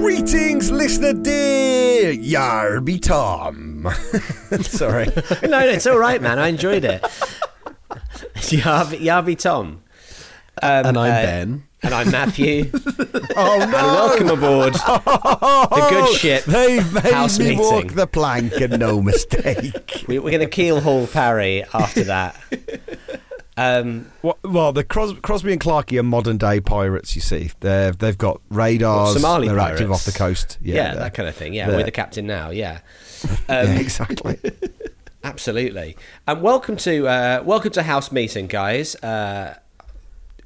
Greetings, listener dear. Yarby Tom. Sorry. no, no, it's all right, man. I enjoyed it. Yarby, Yarby Tom. Um, And I'm uh, Ben. And I'm Matthew. Oh And welcome aboard the good ship. They've made house me walk the plank and no mistake. We, we're going to keel haul Parry after that. Um, Well, well, the Cros- Crosby and Clarkey are modern day pirates. You see, they've they've got radars. Somali they're pirates. active off the coast. yeah, Yeah, that kind of thing. Yeah, they're- we're the captain now. Yeah, yeah, um, exactly. absolutely. And welcome to uh, welcome to house meeting, guys. Uh,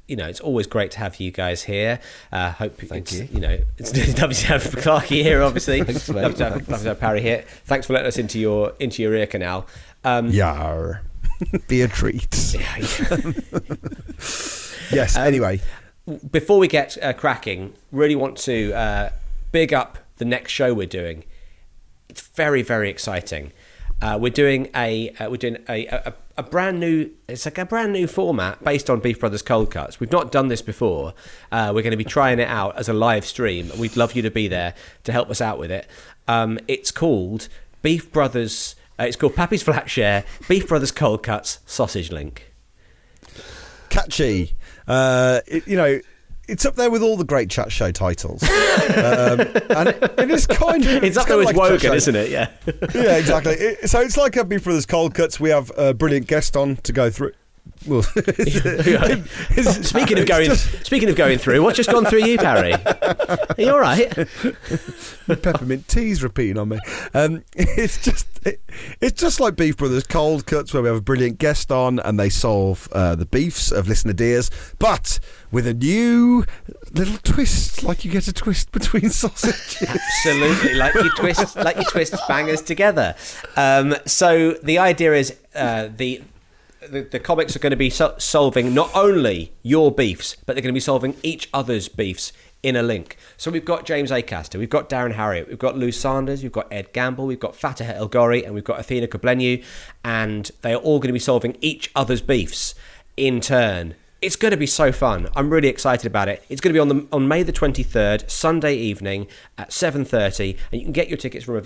you know, it's always great to have you guys here. Uh, hope Thank you. You know, it's lovely to have Clarkey here, obviously. Thanks, lovely, to have, lovely to have Parry here. Thanks for letting us into your into your ear canal. Um, Yar, be a treat. Yes. anyway, before we get uh, cracking, really want to uh, big up the next show we're doing. It's very very exciting. Uh, we're doing a uh, we're doing a, a a brand new it's like a brand new format based on Beef Brothers Cold Cuts. We've not done this before. Uh, we're going to be trying it out as a live stream. We'd love you to be there to help us out with it. Um, it's called Beef Brothers. Uh, it's called Pappy's Flat Share Beef Brothers Cold Cuts Sausage Link. catchy. Uh, it, you know, it's up there with all the great chat show titles. um, and it, it is kind of. It's up there with like Wogan, isn't it? Yeah. yeah, exactly. It- so it's like a Beef Brothers Cold Cuts. We have a brilliant guest on to go through. Well, Speaking of going, just speaking of going through, what's just gone through you, Parry? Are you all right? peppermint teas repeating on me. Um, it's just it, it's just like Beef Brothers Cold Cuts, where we have a brilliant guest on and they solve uh, the beefs of listener dears, but with a new little twist, like you get a twist between sausages. Absolutely, like you twist, like you twist bangers together. Um, so the idea is uh, the, the the comics are going to be so- solving not only your beefs, but they're going to be solving each other's beefs in a link. So we've got James Acaster, we've got Darren Harriott, we've got Lou Sanders, we've got Ed Gamble, we've got Fatiha El-Ghorri, and we've got Athena Kugblenu, and they are all going to be solving each other's beefs in turn. It's going to be so fun. I'm really excited about it. It's going to be on the on May the 23rd, Sunday evening at 7:30, and you can get your tickets from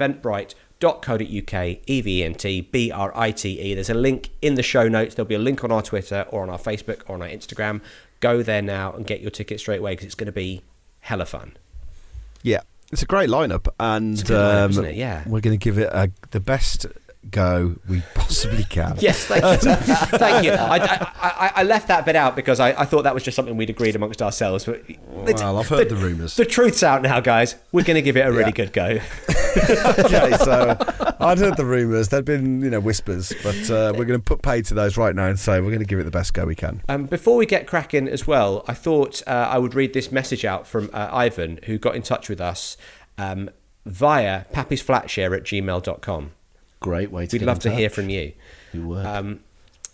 eventbrite.co.uk, E V E N T B R I T E. There's a link in the show notes. There'll be a link on our Twitter or on our Facebook or on our Instagram. Go there now and get your ticket straight away because it's going to be hella fun. yeah, it's a great lineup, and lineup, um? Yeah. we're going to give it a, the best go we possibly can. Yes, thank you. thank you. I, I, I, left that bit out because I, I thought that was just something we'd agreed amongst ourselves. But Well, I've heard the rumours. The truth's out now, guys. We're going to give it a really Yeah. good go. okay, so I'd heard the rumours. There'd been, you know, whispers, but uh, we're going to put paid to those right now and say we're going to give it the best go we can. Um, before we get cracking as well, I thought uh, I would read this message out from uh, Ivan, who got in touch with us um, via pappysflatshare at gmail.com. Great way to We'd get love in to hear from you. We would. Um,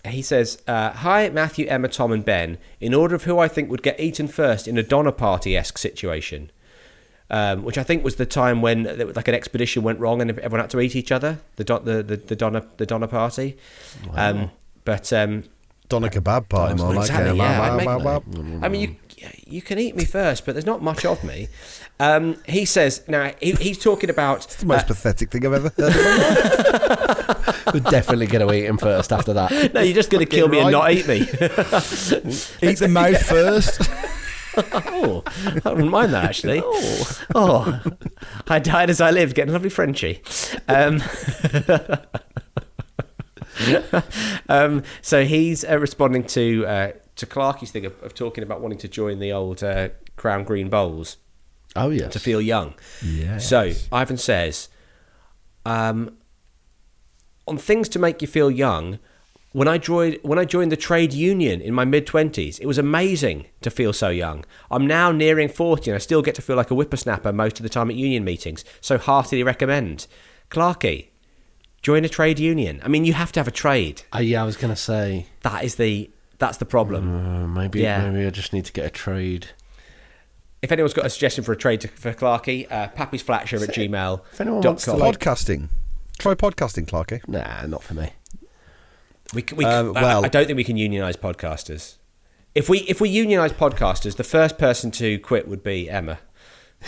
he says, uh, Hi, Matthew, Emma, Tom, and Ben. In order of who I think would get eaten first in a Donner Party esque situation, um, which I think was the time when like an expedition went wrong and everyone had to eat each other, the, Don- the, the, the, Donner, the Donner Party. Um, but um, Donna kebab party, more like Exactly, it. yeah. Wow, I'd make- wow, wow. I mean, you you can eat me first, but there's not much of me. Um, he says now he, he's talking about It's the most uh, pathetic thing I've ever heard. We're definitely going to eat him first after that. no, you're just going to kill me and not eat me. Eat the mouth first. oh, I wouldn't mind that actually. Oh, I died as I lived, getting a lovely Frenchie. Um, um, so he's uh, responding to uh, to Clarky's thing of, of talking about wanting to join the old uh, Crown Green Bowls. Oh, yes. to feel young. Yes. So Ivan says, um, on things to make you feel young, when I joined when I joined the trade union in my mid twenties, it was amazing to feel so young. I'm now nearing forty, and I still get to feel like a whippersnapper most of the time at union meetings. So heartily recommend. Clarky, join a trade union. I mean, you have to have a trade. Uh, yeah, I was gonna say That is the that's the problem. uh, maybe Yeah. maybe I just need to get a trade. If anyone's got a suggestion for a trade to, for Clarky, uh, pappysflatshare at gmail. If anyone wants to, com. like- Podcasting. Try podcasting, Clarky. Nah, not for me. We, c- we, Um, I- well- I don't think we can unionize podcasters. If we if we unionize podcasters, the first person to quit would be Emma.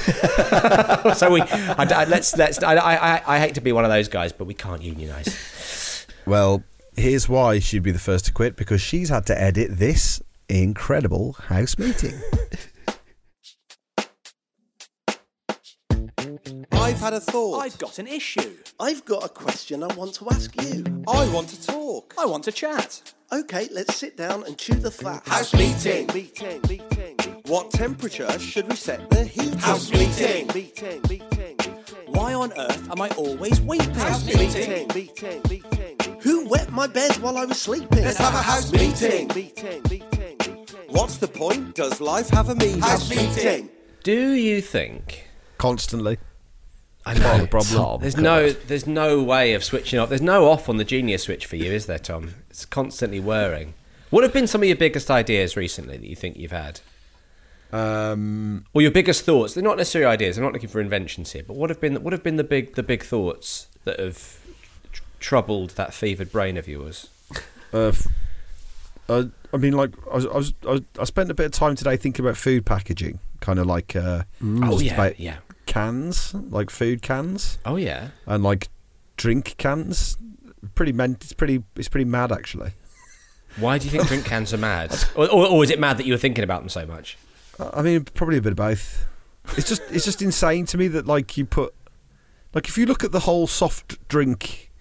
so we I, I- let's let's I, I I hate to be one of those guys, but we can't unionize. Well, here's why she'd be the first to quit because she's had to edit this incredible house meeting. I've had a thought. I've got an issue. I've got a question I want to ask you. I want to talk. I want to chat. Okay, let's sit down and chew the fat. House meeting. Meeting, meeting. What temperature should we set the heat? House meeting. Meeting, meeting. Why on earth am I always weeping? House Meeting, meeting, meeting. Who wet my bed while I was sleeping? Let's have a house meeting. Meeting, meeting, meeting. What's the point? Does life have a meaning? House meeting. Do you think? Constantly. I know the problem. Tom, There's no on. there's no way of switching off. There's no off on the genius switch for you, is there, Tom? It's constantly whirring. What have been some of your biggest ideas recently that you think you've had? Um, Or your biggest thoughts? They're not necessarily ideas. I'm not looking for inventions here, but what have been what have been the big the big thoughts that have tr- troubled that fevered brain of yours? uh, f- uh, I mean, like, I, was, I, was, I, I spent a bit of time today thinking about food packaging, kind of like uh, Oh yeah, about yeah. Cans, like food cans Oh yeah. and like drink cans. Pretty men- It's pretty. It's pretty mad, actually. Why do you think drink cans are mad? Or, or, or is it mad that you were thinking about them so much? I mean, probably a bit of both. It's just it's just insane to me that like you put like if you look at the whole soft drink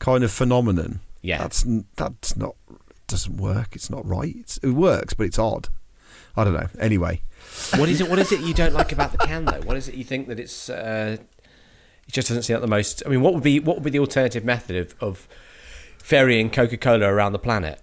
kind of phenomenon, Yeah. that's that's not doesn't work. It's not right. It's, it works, but it's odd. I don't know. Anyway, What is it? What is it you don't like about the can though? What is it you think that it's? Uh, it just doesn't seem like the most. I mean, what would be what would be the alternative method of, of ferrying Coca Cola around the planet?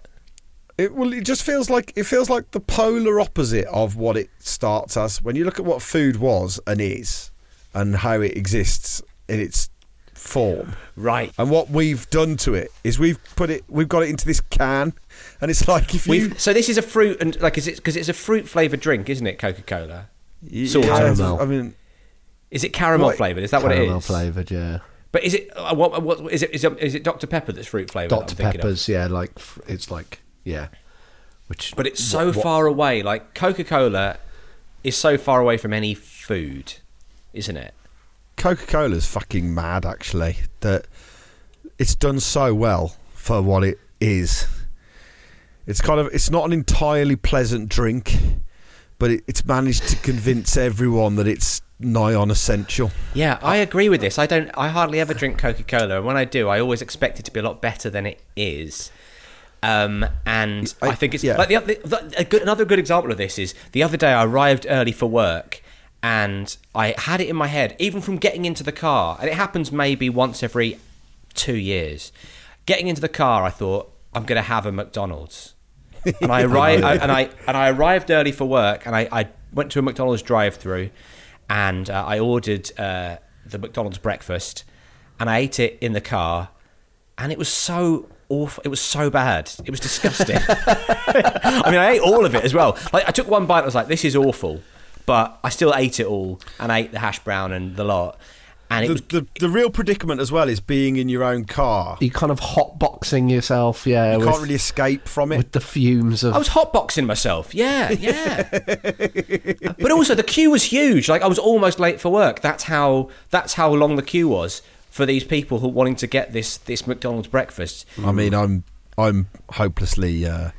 it well it just feels like it feels like the polar opposite of what it starts as. When you look at what food was and is, and how it exists in its form. Right. And what we've done to it is we've put it, we've got it into this can, and it's like if you We've, so this is a fruit and like is it because it's a fruit flavored drink, isn't it? Coca Cola. Y- Sort of. Caramel. I mean, Is it caramel What? flavored? Is that what it is? Caramel flavoured, yeah. But is it uh, what, what is it? Is it, is it Dr Pepper that's fruit flavored? Dr Pepper's, yeah, like it's like yeah, which But it's so far away. Like Coca Cola is so far away from any food, isn't it? Coca Cola's fucking mad, actually. That it's done so well for what it is. It's kind of it's not an entirely pleasant drink, but it, it's managed to convince everyone that it's nigh on essential. Yeah, I agree with this. I don't. I hardly ever drink Coca Cola, and when I do, I always expect it to be a lot better than it is. Um, and I, I- think it's yeah. like the, other the, a good, another good example of this is the other day I arrived early for work, and I had it in my head even from getting into the car, and it happens maybe once every two years. Getting into the car, I thought I'm going to have a McDonald's. And I arrived and I and I arrived early for work, and I, I went to a McDonald's drive-through, and uh, I ordered uh, the McDonald's breakfast, and I ate it in the car, and it was so awful. It was so bad. It was disgusting. I mean, I ate all of it as well. Like I took one bite, and I was like, "This is awful," but I still ate it all, and I ate the hash brown and the lot, and it The, was. the, the real predicament as well is being in your own car. you kind of hotboxing yourself, yeah, You with, can't really escape from it. with the fumes of I was hotboxing myself. Yeah, yeah. but also the queue was huge. Like I was almost late for work. That's how that's how long the queue was for these people who wanting to get this this McDonald's breakfast I mean, I'm I'm hopelessly uh,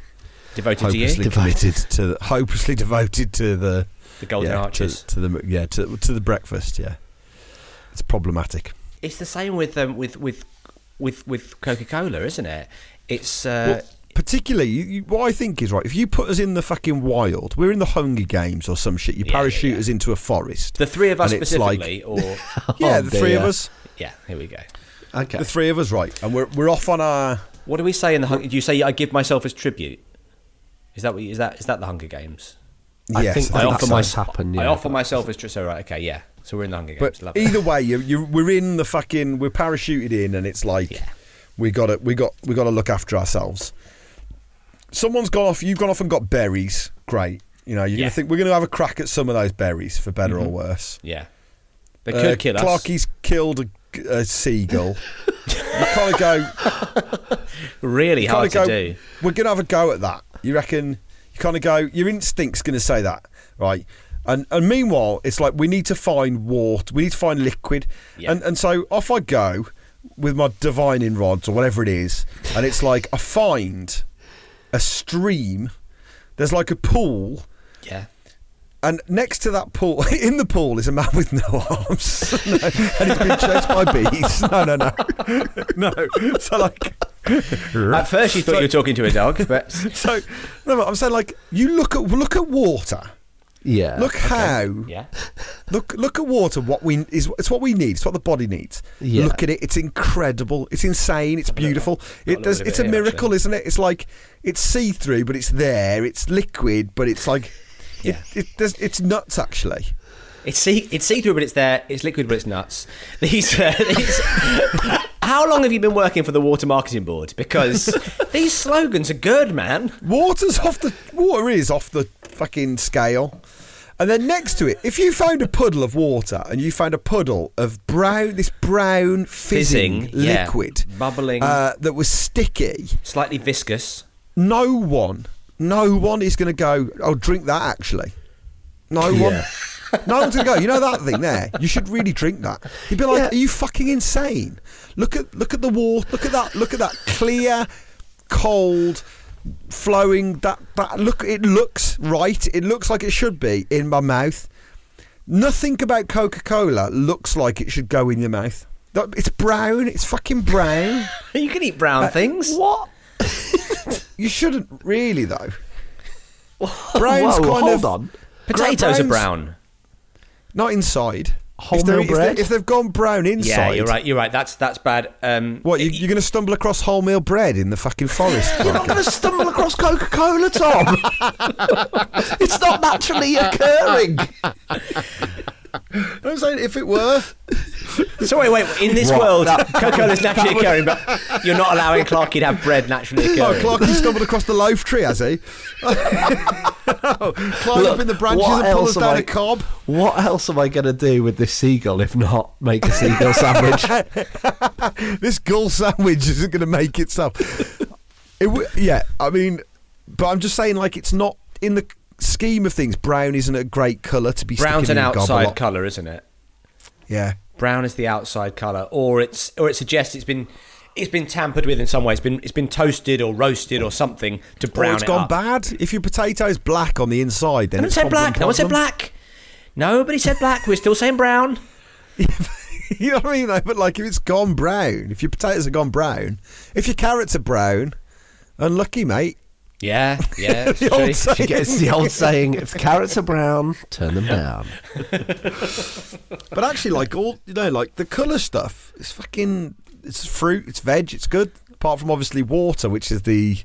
devoted to you. hopelessly committed to hopelessly devoted to the The Golden yeah, Arches. to, to the yeah to to the breakfast. Yeah, it's problematic. It's the same with um, with with with with Coca Cola, isn't it? It's uh, Well, particularly, you, you, what I think is right. If you put us in the fucking wild, we're in the Hunger Games or some shit. You Yeah, yeah, parachute yeah. us into a forest. the three of us and it's like- specifically, or yeah, Oh, the three of us. yeah, here we go. okay. The three of us, right? And we're we're off on our What do we say in the? Hun- Do you say I give myself as tribute? Is that what? you- Is that is that the Hunger Games? I Yes, think I I offer that's so. my what's happened. I offer myself as tri- so right. Okay, yeah. So we're in the Hunger Games. But Love either way, you, you we're in the fucking we're parachuted in, and it's like Yeah. we got to we got we got to look after ourselves. Someone's gone off. You've gone off and got berries. Great. You know, you're Yeah. gonna think we're gonna have a crack at some of those berries for better or worse. Yeah, they Uh, could kill us. Clarky's killed a, a seagull. you kind of go. Really hard to of do. go. We're gonna have a go at that. You reckon? You kind of go. Your instinct's gonna say that, right? And and meanwhile, it's like we need to find water. We need to find liquid. Yeah. And and so off I go with my divining rods or whatever it is, and it's like I find a stream. There's like a pool. Yeah. And next to that pool, in the pool, is a man with no arms, No, and he's been chased by bees. No, no, no, no. So like, At first, you thought you were talking to a dog, but so no, I'm saying like, you look at look at water. Yeah. Look how yeah, look look at water. What we is it's what we need. It's what the body needs. Yeah. Look at it. It's incredible. It's insane. It's beautiful. It does. It's a here, miracle, actually. isn't it? It's like it's see through, but it's there. It's liquid, but it's like. Yeah. It, it, does, it's nuts, actually. it's see it's see through, but it's there. It's liquid, but it's nuts. These, uh, these. How long have you been working for the Water Marketing Board? Because these slogans are good, man. Water's off the water is off the fucking scale. And then next to it, if you found a puddle of water and you found a puddle of brown, this brown fizzing, Fizzing, yeah. liquid, Bubbling. uh, that was sticky, Slightly viscous. no one, no one is going to go. Oh, drink that. Actually, no one. No one's gonna go. You know that thing there. You should really drink that. You'd be like, "Are you fucking insane? Look at look at the water. Look at that. Look at that clear, cold, flowing. That that look. It looks right. It looks like it should be in my mouth. Nothing about Coca Cola looks like it should go in your mouth. It's brown. It's fucking brown. You can eat brown uh, things. What? You shouldn't really though. Brown's Whoa, kind hold of on. Potatoes are brown. not inside. Wholemeal if, they're- if, bread? they, if they've gone brown inside, Yeah, you're right. You're right. That's that's bad. Um, What you, you're going to stumble across wholemeal bread in the fucking forest? You're not going to stumble across Coca Cola, Tom. it's not naturally occurring. I'm saying if it were, so wait, wait. In this What? world, That- Coca-Cola's naturally occurring, but you're not allowing Clarky to have bread naturally occurring. oh, occurring. Clarky stumbled across the loaf tree, has he? Climb up in the branches what and pull else us am down I- a cob. What else am I going to do with this seagull if not make a seagull sandwich? This gull sandwich isn't going to make itself. It w- yeah, I mean, but I'm just saying, like, it's not in the scheme of things. Brown isn't a great colour to be. Brown's an outside colour, isn't it? Yeah. Brown is the outside colour, or it's or it suggests it's been it's been tampered with in some way. It's been it's been toasted or roasted or something to Or brown it's it gone up. bad. If your potato's black on the inside, then No one it's said black. No one said black. Nobody said black. We're still saying brown. you know what I mean? Though? But like, if it's gone brown, if your potatoes have gone brown, if your carrots are brown, unlucky, mate. Yeah, yeah. it's The old saying. it's the old saying: if the carrots are brown, turn them down. But actually, like all you know, like the colour stuff, it's fucking. It's fruit. It's veg. It's good. Apart from obviously water, which is the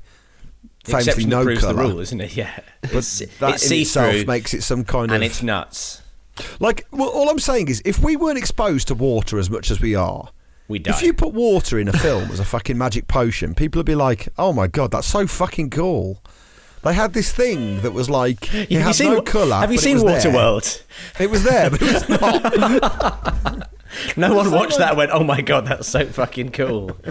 The famously no proves the colour. rule, isn't it? Yeah. But It's, that it's in itself makes it some kind and of and it's nuts. like. Well, all I'm saying is, if we weren't exposed to water as much as we are, We die. If you put water in a film as a fucking magic potion, people would be like, "Oh my god, that's so fucking cool." They had this thing that was like it have had you seen, no colour. Have you seen. Waterworld? It was there, but it was not. No one watched that and went, oh my god, that's so fucking cool.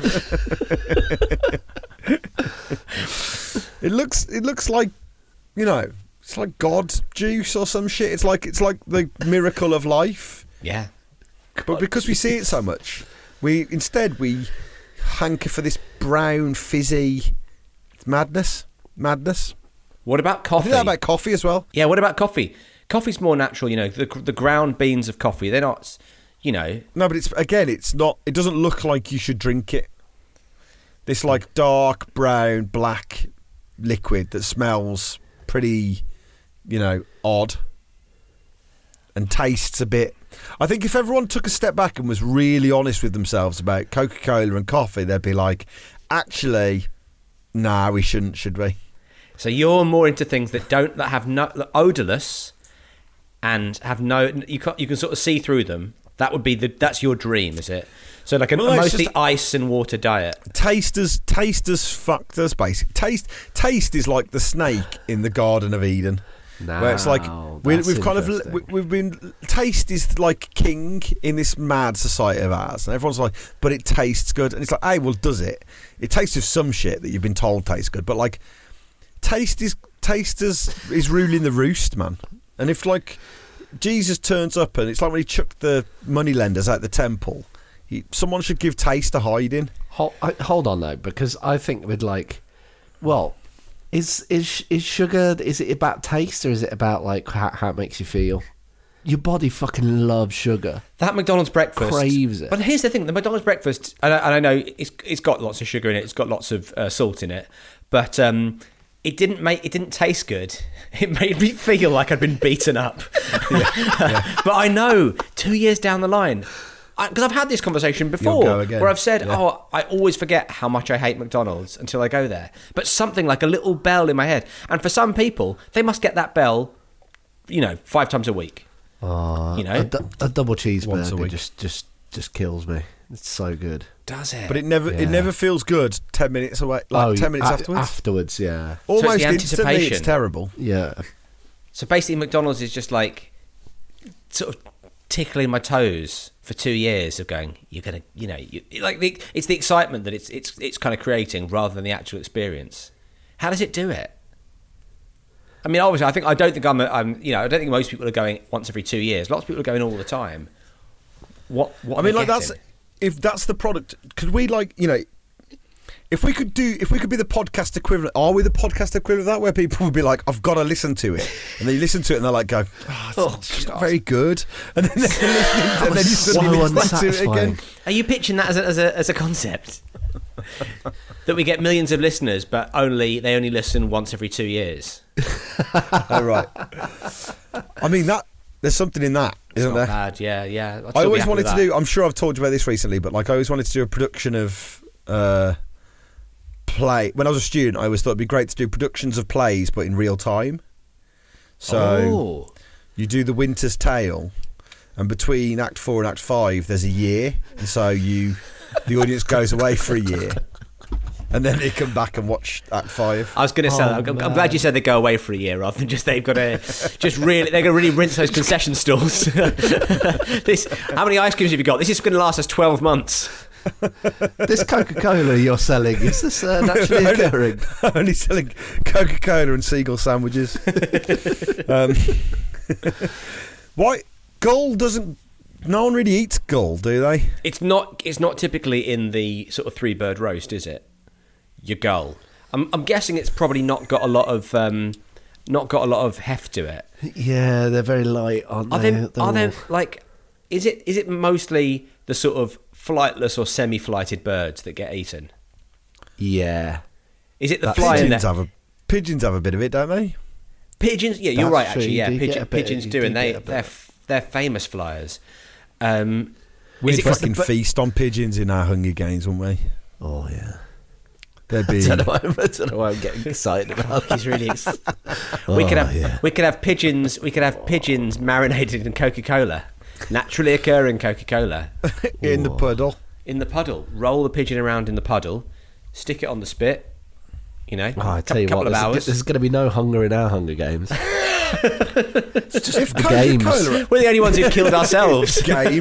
It looks. It looks like, you know, it's like God juice or some shit. It's like it's like the miracle of life. Yeah. But because we see it so much, we instead we hanker for this brown fizzy madness. Madness. What about coffee? that about coffee as well. yeah, what about coffee? Coffee's more natural, you know, the, the ground beans of coffee, they're not, you know, No, but it's again, it's not. It doesn't look like you should drink it. This like dark brown, black liquid that smells pretty, you know, odd, and tastes a bit. I think if everyone took a step back and was really honest with themselves about Coca Cola and coffee, they'd be like, actually, nah, we shouldn't, should we? So you're more into things that don't that have no that odorless and have no you can you can sort of see through them. That would be the that's your dream, is it? So like a Well, mostly just- ice and water diet. Taste has taste has fucked us. Basic taste taste is like the snake in the Garden of Eden. Where it's like we, we've kind of we, we've been taste is like king in this mad society of ours, and everyone's like, but it tastes good, and it's like, hey, well, does it? It tastes of some shit that you've been told tastes good, but like, taste is taste is is ruling the roost, man. And if like Jesus turns up, and it's like when he chucked the money lenders out the temple, he, someone should give taste a hiding. Hold, hold on though, because I think with like, well, is is is sugar? Is it about taste or is it about like how, how it makes you feel? Your body fucking loves sugar. That McDonald's breakfast Craves it. But here's the thing: the McDonald's breakfast, and I, and I know it's it's got lots of sugar in it, it's got lots of uh, salt in it, but um, it didn't make it didn't taste good. It made me feel like I'd been beaten up. but I know two years down the line. Because I've had this conversation before, go again. where I've said, Yeah. "Oh, I always forget how much I hate McDonald's until I go there." But something like a little bell in my head, and for some people, they must get that bell, you know, five times a week. Uh, You know? a, du- a double cheeseburger just just just kills me. It's so good. Does it? But it never Yeah. it never feels good ten minutes away, like Oh, ten minutes a- afterwards. Afterwards, yeah, Almost the instantly, it's terrible. yeah. So basically, McDonald's is just like sort of tickling my toes for two years of going. You're gonna, you know, you, like the, it's the excitement that it's it's it's kind of creating rather than the actual experience. How does it do it? I mean, obviously, I think I don't think I'm, I'm, you know, I don't think most people are going once every two years. Lots of people are going all the time. What? what I mean, like that's if that's the product. Could we like you know? If we could do, if we could be the podcast equivalent, are we the podcast equivalent of that? Where people would be like, "I've got to listen to it," and they listen to it and they're like, "Go, oh, it's just not very good," and then they're listening, and then you So suddenly listen to it again. Are you pitching that as a, as a, as a concept? that we get millions of listeners, but only they only listen once every two years. Oh, right. I mean that there's something in that, isn't Not there? bad, yeah, yeah. I'd still I be always wanted to do. I'm sure I've told you about this recently, but like I always wanted to do a production of uh, play. When I was a student, I always thought it'd be great to do productions of plays, but in real time. So Oh. you do the Winter's Tale, and between Act Four and Act Five, there's a year, and so you, the audience goes away for a year, and then they come back and watch Act Five. I was going to say, Oh, I'm, I'm glad you said they go away for a year rather than just they've got to just really they're going to really rinse those concession stalls. this, how many ice creams have you got? This is going to last us 12 months. This Coca Cola you're selling is this uh, naturally occurring? Only selling Coca Cola and seagull sandwiches. um, why gull doesn't? No one really eats gull, do they? It's not it's not typically in the sort of three bird roast, is it? Your gull. I'm, I'm guessing it's probably not got a lot of um, not got a lot of heft to it. Yeah, they're very light, aren't Are they? they? They're they like? Is it? Is it mostly the sort of flightless or semi-flighted birds that get eaten? Yeah. Is it the That's- fly Pigeons have a pigeons have a bit of it, don't they? Pigeons, yeah, you're That's right. true, Actually, you yeah, do pigeon, bit- pigeons do, do and they get a bit. they're they're famous flyers. Um, We'd is it 'cause the fucking feast on pigeons in our Hunger Games, wouldn't we? Oh yeah. There'd I be. don't, know why, I don't know why I'm getting excited about that. He's really. Ex- we could Oh, have yeah. we could have pigeons. We could have pigeons marinated in Coca Cola, naturally occurring Coca Cola, in the puddle. in the puddle. Roll the pigeon around in the puddle, stick it on the spit. You know, Oh, I cou- tell you couple what, of there's, hours. there's going to be no hunger in our Hunger Games. it's just If the games. Coca-Cola We're the only ones who've killed ourselves, game,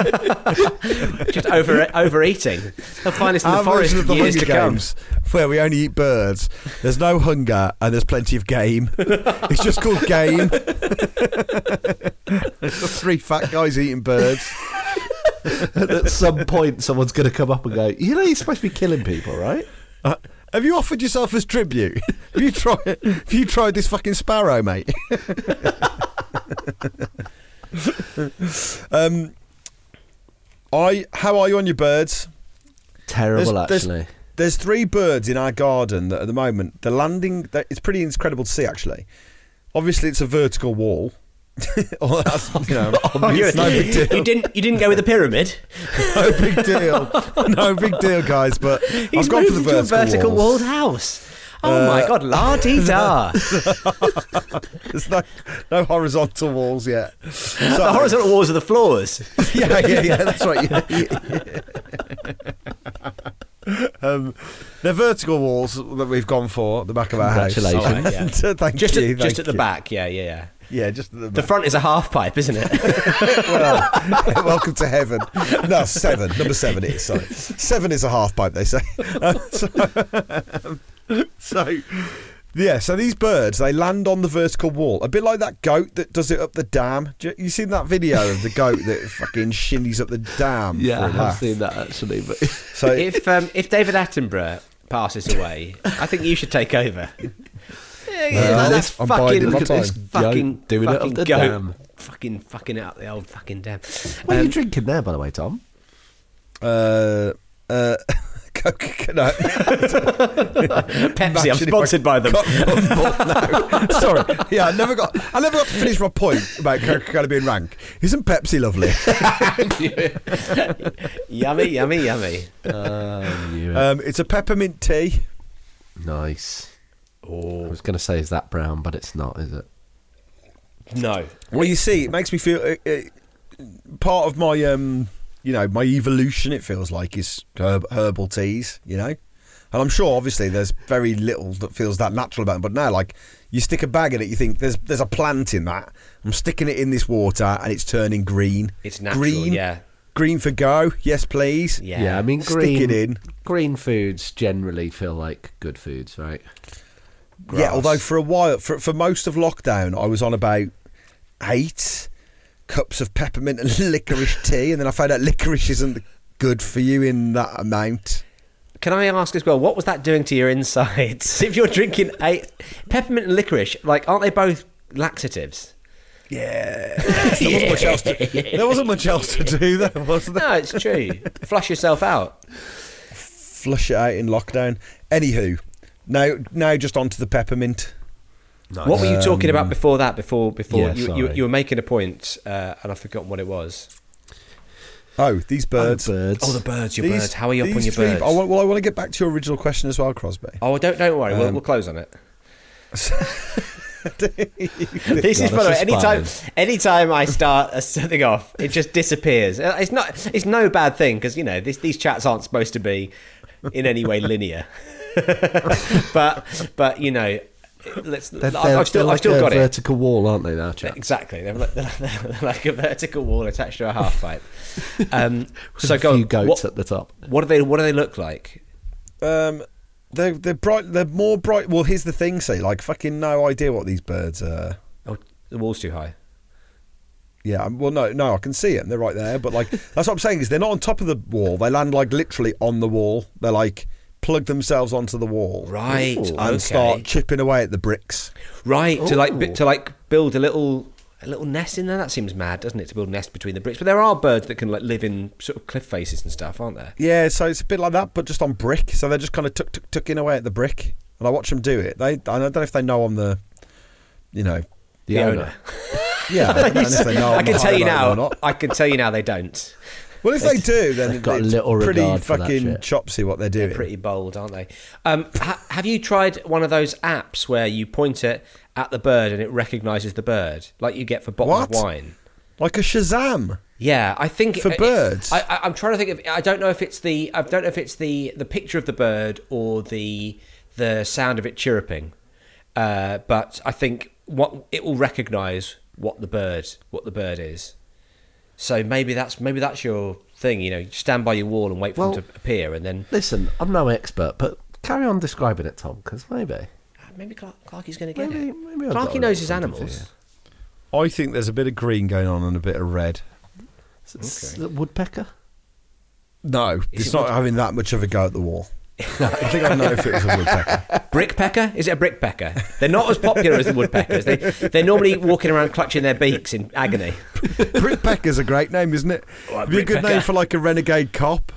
just over overeating. They'll find us in the our forest version of for the years Hunger to come. Games, where we only eat birds. There's no hunger and there's plenty of game. it's just called game. There's three fat guys eating birds. And at some point, someone's going to come up and go, "You know, you're supposed to be killing people, right?" Uh, have you offered yourself as tribute? have you tried? Have you tried this fucking sparrow, mate? um, I. How are you on your birds? Terrible, There's- there's- actually. There's three birds in our garden that at the moment the landing. that- It's pretty incredible to see actually. Obviously, it's a vertical wall, Oh, that's, you know, it's no big deal. You didn't. You didn't go with the pyramid. no big deal. No big deal, guys. But He's I've gone for the to a vertical, vertical walls. walled house. Oh my god, la di da. There's no, no horizontal walls yet. The horizontal walls are the floors. yeah, yeah, yeah. That's right. Yeah, yeah. um, they're vertical walls that we've gone for at the back of our house. Congratulations. Right, yeah. Thank Just you. at, just thank at the back. Yeah, yeah, yeah. Yeah, just the, The front is a half pipe, isn't it? well, welcome to heaven. No, seven. Number seven is Sorry, seven is a half pipe. They say. Um, so, so, yeah. So these birds they land on the vertical wall, a bit like that goat that does it up the dam. You, you seen that video of the goat that fucking shinnies up the dam? Yeah, I have laugh? seen that actually. But So if um, if David Attenborough passes away, I think you should take over. Yeah, yeah, Well, that's I'm fucking, biding my look at this fucking Goat doing it up fucking the goat. dam. Fucking fucking out the old fucking dam. what are Um, you drinking there, by the way, Tom? uh, uh, Coke, no, Pepsi. I'm Imagine if I sponsored by them. got no. Sorry, yeah, I never got, I never got to finish my point about Coca-Cola being rank. Isn't Pepsi lovely? yummy, yummy, yummy. Um, it's a peppermint tea. Nice. I was going to say, is that brown, but it's not, is it? No. Well, you see, it makes me feel uh, uh, part of my, um, you know, my evolution. It feels like is herb, herbal teas. You know, and I'm sure, obviously, there's very little that feels that natural about them. But now, like, you stick a bag in it, you think there's there's a plant in that. I'm sticking it in this water, and it's turning green. It's natural, Green, yeah. Green for go. Yes, please. Yeah. yeah I mean, Stick green. it in. Green foods generally feel like good foods, right? Yeah, although for a while, for for most of lockdown, I was on about eight cups of peppermint and licorice tea, and then I found out licorice isn't good for you in that amount. Can I ask as well, what was that doing to your insides? if you're drinking eight peppermint and licorice, like, aren't they both laxatives? Yeah, there wasn't much else. To, there wasn't much else to do. There was there. No, it's true. Flush yourself out. Flush it out in lockdown. Anywho, now now just onto the peppermint. What were you talking about before that? Before before Yeah, you, you you were making a point, uh, and I've forgotten what it was. Oh, these birds. birds. Oh, the birds, your These- birds. How are you up on your three- birds? I want, well, I want to get back to your original question as well, Crosby. Oh, don't don't worry. we'll, Um, we'll close on it. this is God, by the way, that's anytime anytime I start something off, it just disappears. Uh, It's not it's no bad thing because you know this, these chats aren't supposed to be in any way linear. but but you know, let's. They're, I've, they're- I've still they're I've still like a got it. vertical wall, aren't they, now, chap? Exactly, they're like, they're like a vertical wall attached to a half pipe. Um, so a go few goats What, at the top. what do they what do they look like? Um, they're they're bright. They're more bright. Well, here's the thing. Say, like, fucking no idea what these birds are. Oh, the wall's too high. Yeah, um, well, no, no, I can see it. and They're right there, but like that's what I'm saying is they're not on top of the wall. They land like literally on the wall. They're like plug themselves onto the wall, Right. and okay. start chipping away at the bricks. Right to like to like build a little a little nest in there. That seems mad, doesn't it? To build a nest between the bricks. But there are birds that can like live in sort of cliff faces and stuff, aren't there? Yeah, so it's a bit like that, but just on brick. So they're just kind of tuck, tuck, tucking away at the brick, and I watch them do it. They, I don't know if they know I'm the, you know, The, The owner. owner. yeah. I don't know if they know I can tell you now. I can tell you now they don't. Well, if they do, then they've got a it's little pretty regard for that fucking shit. chopsy what they're doing. They're pretty bold, aren't they? Um, ha- have you tried one of those apps where you point it at the bird and it recognises the bird, like you get for bottles What? of wine? like a Shazam. Yeah, I think For it- birds? I, I, I'm trying to think of. I don't know if it's the. I don't know if it's the the picture of the bird or the the sound of it chirruping. Uh, but I think what it will recognise what the bird what the bird is. So maybe that's maybe that's your thing. You know, you stand by your wall and wait for Well- them to appear, and then Listen, I'm no expert, but carry on describing it, Tom, because maybe. Ah, maybe Clark, Clarky's going to get Maybe- it. maybe I've Clarky knows his animals. I think there's a bit of green going on and a bit of red. Is it the woodpecker? No, Is it's it not wood- having that much of a go at the wall. I think I know if it was a woodpecker. Brick pecker? Is it a brickpecker? They're not as popular as the woodpeckers. They, they're normally walking around clutching their beaks in agony. Brickpecker's a great name, isn't it? Oh, It'd be a good name for like a renegade cop.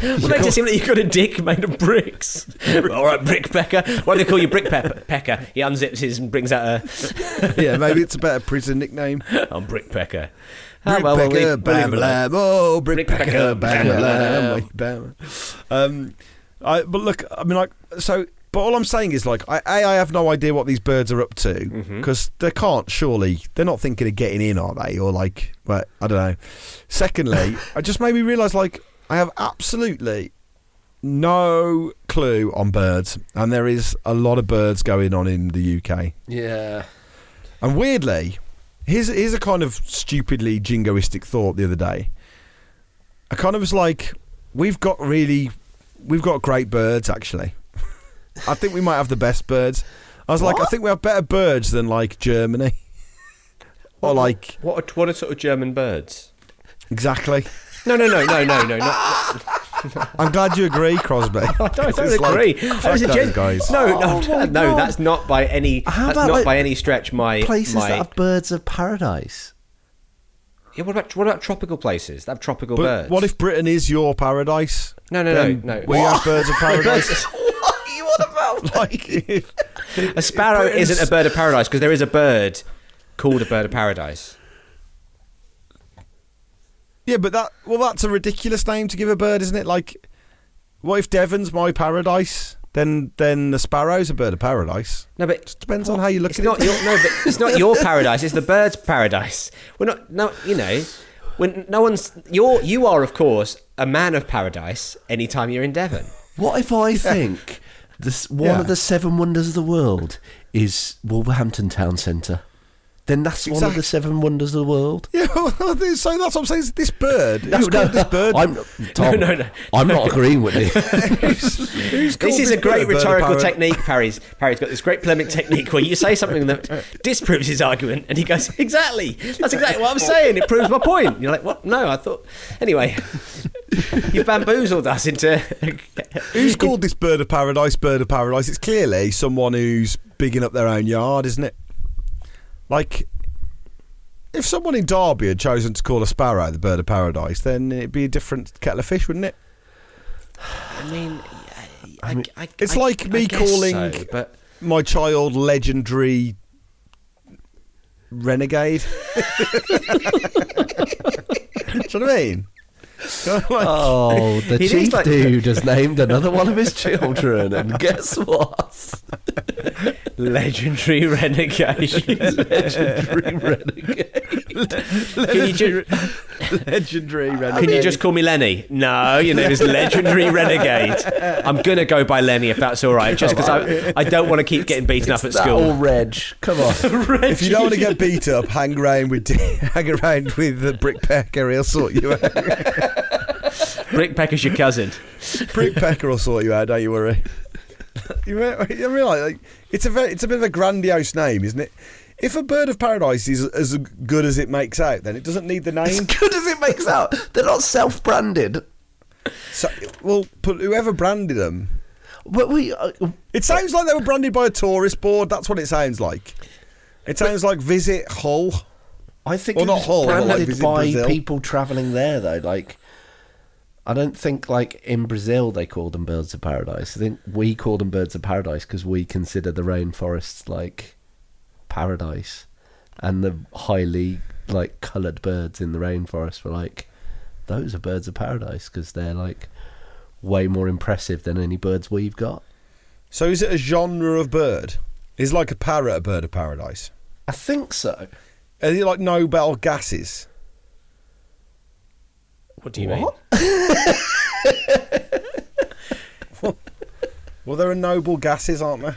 What makes it seem like you've got a dick made of bricks? All right, brick pecker. Why do they call you brickpecker? He unzips his and brings out a. yeah, maybe it's a better prison nickname. I'm brick pecker. Ah, well, we'll Pecker, leave- we'll leave bam, it oh, Brick, Brick Pecker, Pecker, bam, bam, bam. Um, I, but look, I mean, like, so, but all I'm saying is, like, I, A, I have no idea what these birds are up to Mm-hmm. because they can't, surely, they're not thinking of getting in, are they? Or, like, but I don't know. Secondly, I just made me realise, like, I have absolutely no clue on birds, and there is a lot of birds going on in the UK. Yeah. And weirdly, here's here's a kind of stupidly jingoistic thought the other day. I kind of was like, we've got really, we've got great birds actually. I think we might have the best birds. I was like, I think we have better birds than like Germany, or like What are, what are sort of German birds? exactly. No, no, no, no, no, no. Not, I'm glad you agree, Crosby. I don't, I don't agree. fuck That was a those gen- guys. No, no, Oh no. That's not by any. How about, not like, by any stretch. My Places my. that have birds of paradise. yeah, what about what about tropical places that have tropical But birds? what if Britain is your paradise? No, no, Then no, no. We have birds of paradise. what are you on about? like, if, a sparrow Britain's- isn't a bird of paradise because there is a bird called a bird of paradise. Yeah, but that well, that's a ridiculous name to give a bird, isn't it? Like, what if Devon's my paradise? Then then the sparrow's a bird of paradise. No, but Just depends on how you look it's at not it. your no, but it's not your paradise. It's the bird's paradise. We're not no, you know, when no one's you're you are of course a man of paradise. Anytime you're in Devon, What if I think this one Yeah. of the seven wonders of the world is Wolverhampton Town Centre? Then that's one of the seven wonders of the world. Yeah, well, so that's what I'm saying. This bird, who's No, called this bird? I'm, Tom, no, no. I'm not agreeing with you. Who's called this is a great rhetorical technique. Parry's Parry's got this great polemic technique where you say something that disproves his argument, and he goes, "Exactly, that's exactly what I'm saying. It proves my point." You're like, "What? No, I thought." Anyway, you bamboozled us into. Who's called this bird of paradise? Bird of paradise. It's clearly someone who's bigging up their own yard, isn't it? Like, if someone in Derby had chosen to call a sparrow the bird of paradise, then it'd be a different kettle of fish, wouldn't it? I mean, I, I, It's I- like I me guess calling so, but my child legendary renegade. Do you know what I mean? Kind of like- Oh, the chief like- dude has named another one of his children, and guess what? legendary renegade. Legendary renegade. Can you ju- legendary renegade. Can you just call me Lenny? No, your name is Legendary Renegade. I'm gonna go by Lenny if that's all right, just because I, I don't want to keep getting beaten up at school. all. Reg. Come on. If you don't want to get beat up, hang around with hang around with the brick pecker. He'll sort you out. Brick Pecker's your cousin. brick pecker will sort you out. Don't you worry. You, realise like it's a very, it's a bit of a grandiose name, isn't it? If a bird of paradise is as good as it makes out, then it doesn't need the name. As good as it makes out, they're not self-branded. So, well, put whoever branded them. But we, uh, It sounds like they were branded by a tourist board. That's what it sounds like. It sounds like Visit Hull. I think Well, it not Hull, but like branded by Brazil. people travelling there, though. Like, I don't think like in Brazil they call them birds of paradise. I think we call them birds of paradise because we consider the rainforests like paradise, and the highly like coloured birds in the rainforest were like those are birds of paradise because they're like way more impressive than any birds we've got. So is it a genre of bird? Is like a parrot a bird of paradise? I think so. Are they like noble gases? What do you mean? Well, there are noble gases, aren't there?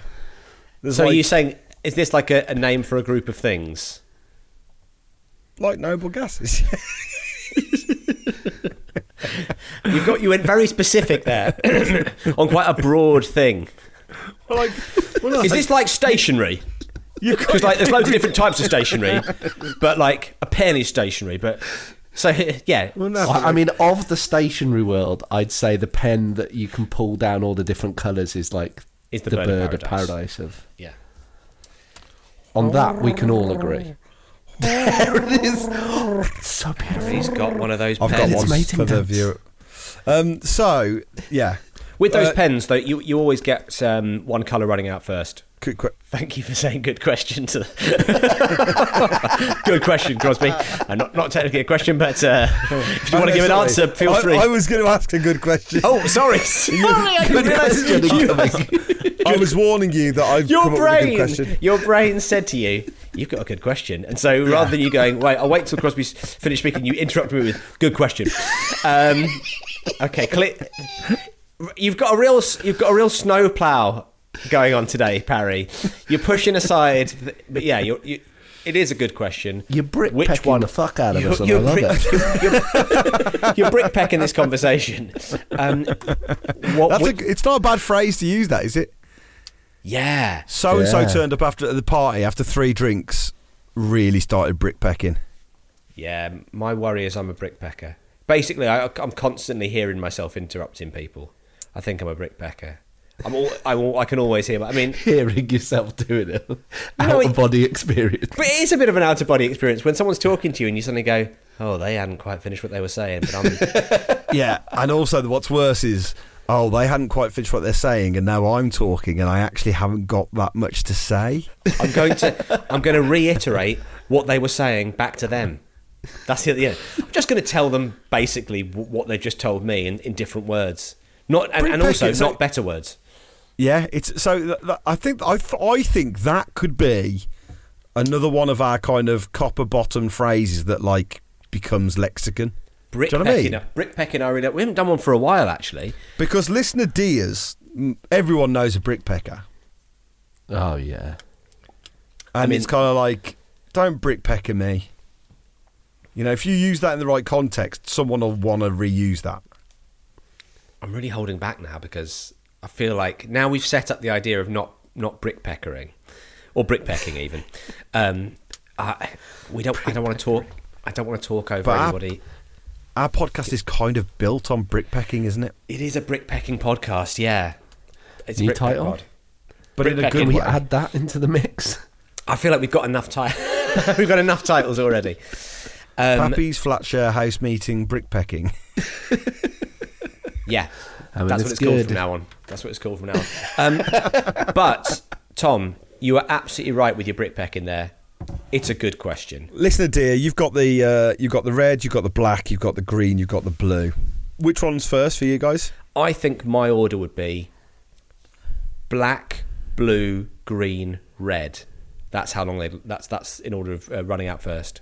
There's So like, are you saying is this like a, a name for a group of things? like noble gases. You've got you went very specific there on quite a broad thing. well, like, well, Is this like stationery? Because like there's loads of different types of stationery, but like a pen is stationery. But so yeah, well, no, I, I mean, of the stationery world, I'd say the pen that you can pull down all the different colours is like Is the the, bird bird, of of paradise. paradise. Of yeah. on that, we can all agree. there it is. so beautiful. He's got one of those I've got pens. It's one mating for the viewer. Um, so yeah, With those Uh, pens, though, you, you always get um, one colour running out first. quick, quick. Thank you for saying good question to Good question, Crosby. Uh, not, not technically a question, but uh, if you want to give an answer, feel I, free. I was going to ask a good question. oh, sorry. sorry I didn't realise- I was warning you that I've Your come up with a good brain, question. your brain said to you, "You've got a good question," and so rather than you going, "Wait, I'll wait till Crosby's finished speaking," you interrupt me with "Good question." Um, okay, clear. You've got a real, you've got a real snow plow going on today, Parry. You're pushing aside, th- but yeah, you're, you, it is a good question. You're brick Which pecking one? the fuck out of You're, us, and I love brick, it. You're, you're, you're brick pecking this conversation. Um, what? That's which- a, it's not a bad phrase to use. That is it. yeah. So and so turned up after the party after three drinks. Really started brick pecking. Yeah, my worry is I'm a brickpecker. Basically, I, I'm constantly hearing myself interrupting people. I think I'm a brickpecker. I'm all, I'm all, I can always hear. I mean, Hearing yourself doing it. No, Out it- of body experience. but it is a bit of an out of body experience when someone's talking to you and you suddenly go, "Oh, they hadn't quite finished what they were saying," but I'm. Yeah, and also what's worse is, oh, they hadn't quite finished what they're saying, and now I'm talking, and I actually haven't got that much to say. I'm going to I'm going to reiterate what they were saying back to them. That's it. Yeah, I'm just going to tell them basically what they've just told me in, in different words, not and, and also Brickpecker, so- not better words. Yeah, it's so. Th- th- I think I th- I think that could be another one of our kind of copper bottom phrases that like becomes lexicon. Brick Do you know what I pecking, mean? brick pecking. I really we haven't done one for a while actually. Because listener Diaz, mm, everyone knows a brickpecker, Oh, yeah. and mean- it's kind of like, don't brickpecker me. You know, if you use that in the right context, someone will want to reuse that. I'm really holding back now because I feel like now we've set up the idea of not not brickpeckering or brickpecking even. Um, I, we don't. I don't want to talk. I don't want to talk over But anybody. Our podcast is kind of built on brickpecking, isn't it? It is a brickpecking podcast. Yeah, it's New a brickpeck title? pod. But in a good we way. add that into the mix? I feel like we've got enough time. we've got enough titles already. Um, Pappy's flat share house meeting brickpecking. Yeah, I mean, that's what it's called from now on. That's what it's called from now on. Um, but Tom, you are absolutely right with your brickpeck in there. It's a good question. Listener dear, you've got the uh, you've got the red, you've got the black, you've got the green, you've got the blue. Which one's first for you guys? I think my order would be black, blue, green, red. That's how long they. That's that's in order of uh, running out first.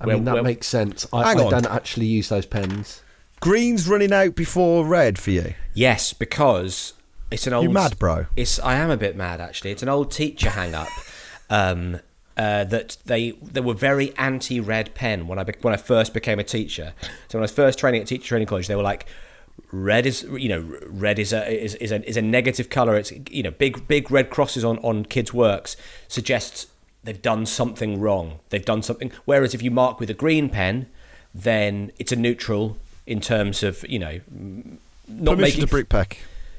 I Well, mean, that well- makes sense. I, Hang I on. don't actually use those pens. Green's running out before red for you. Yes, because it's an old. You mad, bro? It's. I am a bit mad actually. It's an old teacher hang up. um, uh, that they they were very anti red pen when I be- when I first became a teacher. So when I was first training at teacher training college, they were like, red is you know red is a is, is a is a negative color. It's you know big big red crosses on on kids' works suggests they've done something wrong. They've done something. Whereas if you mark with a green pen, then it's a neutral in terms of you know m- not Permission making to brickpeck.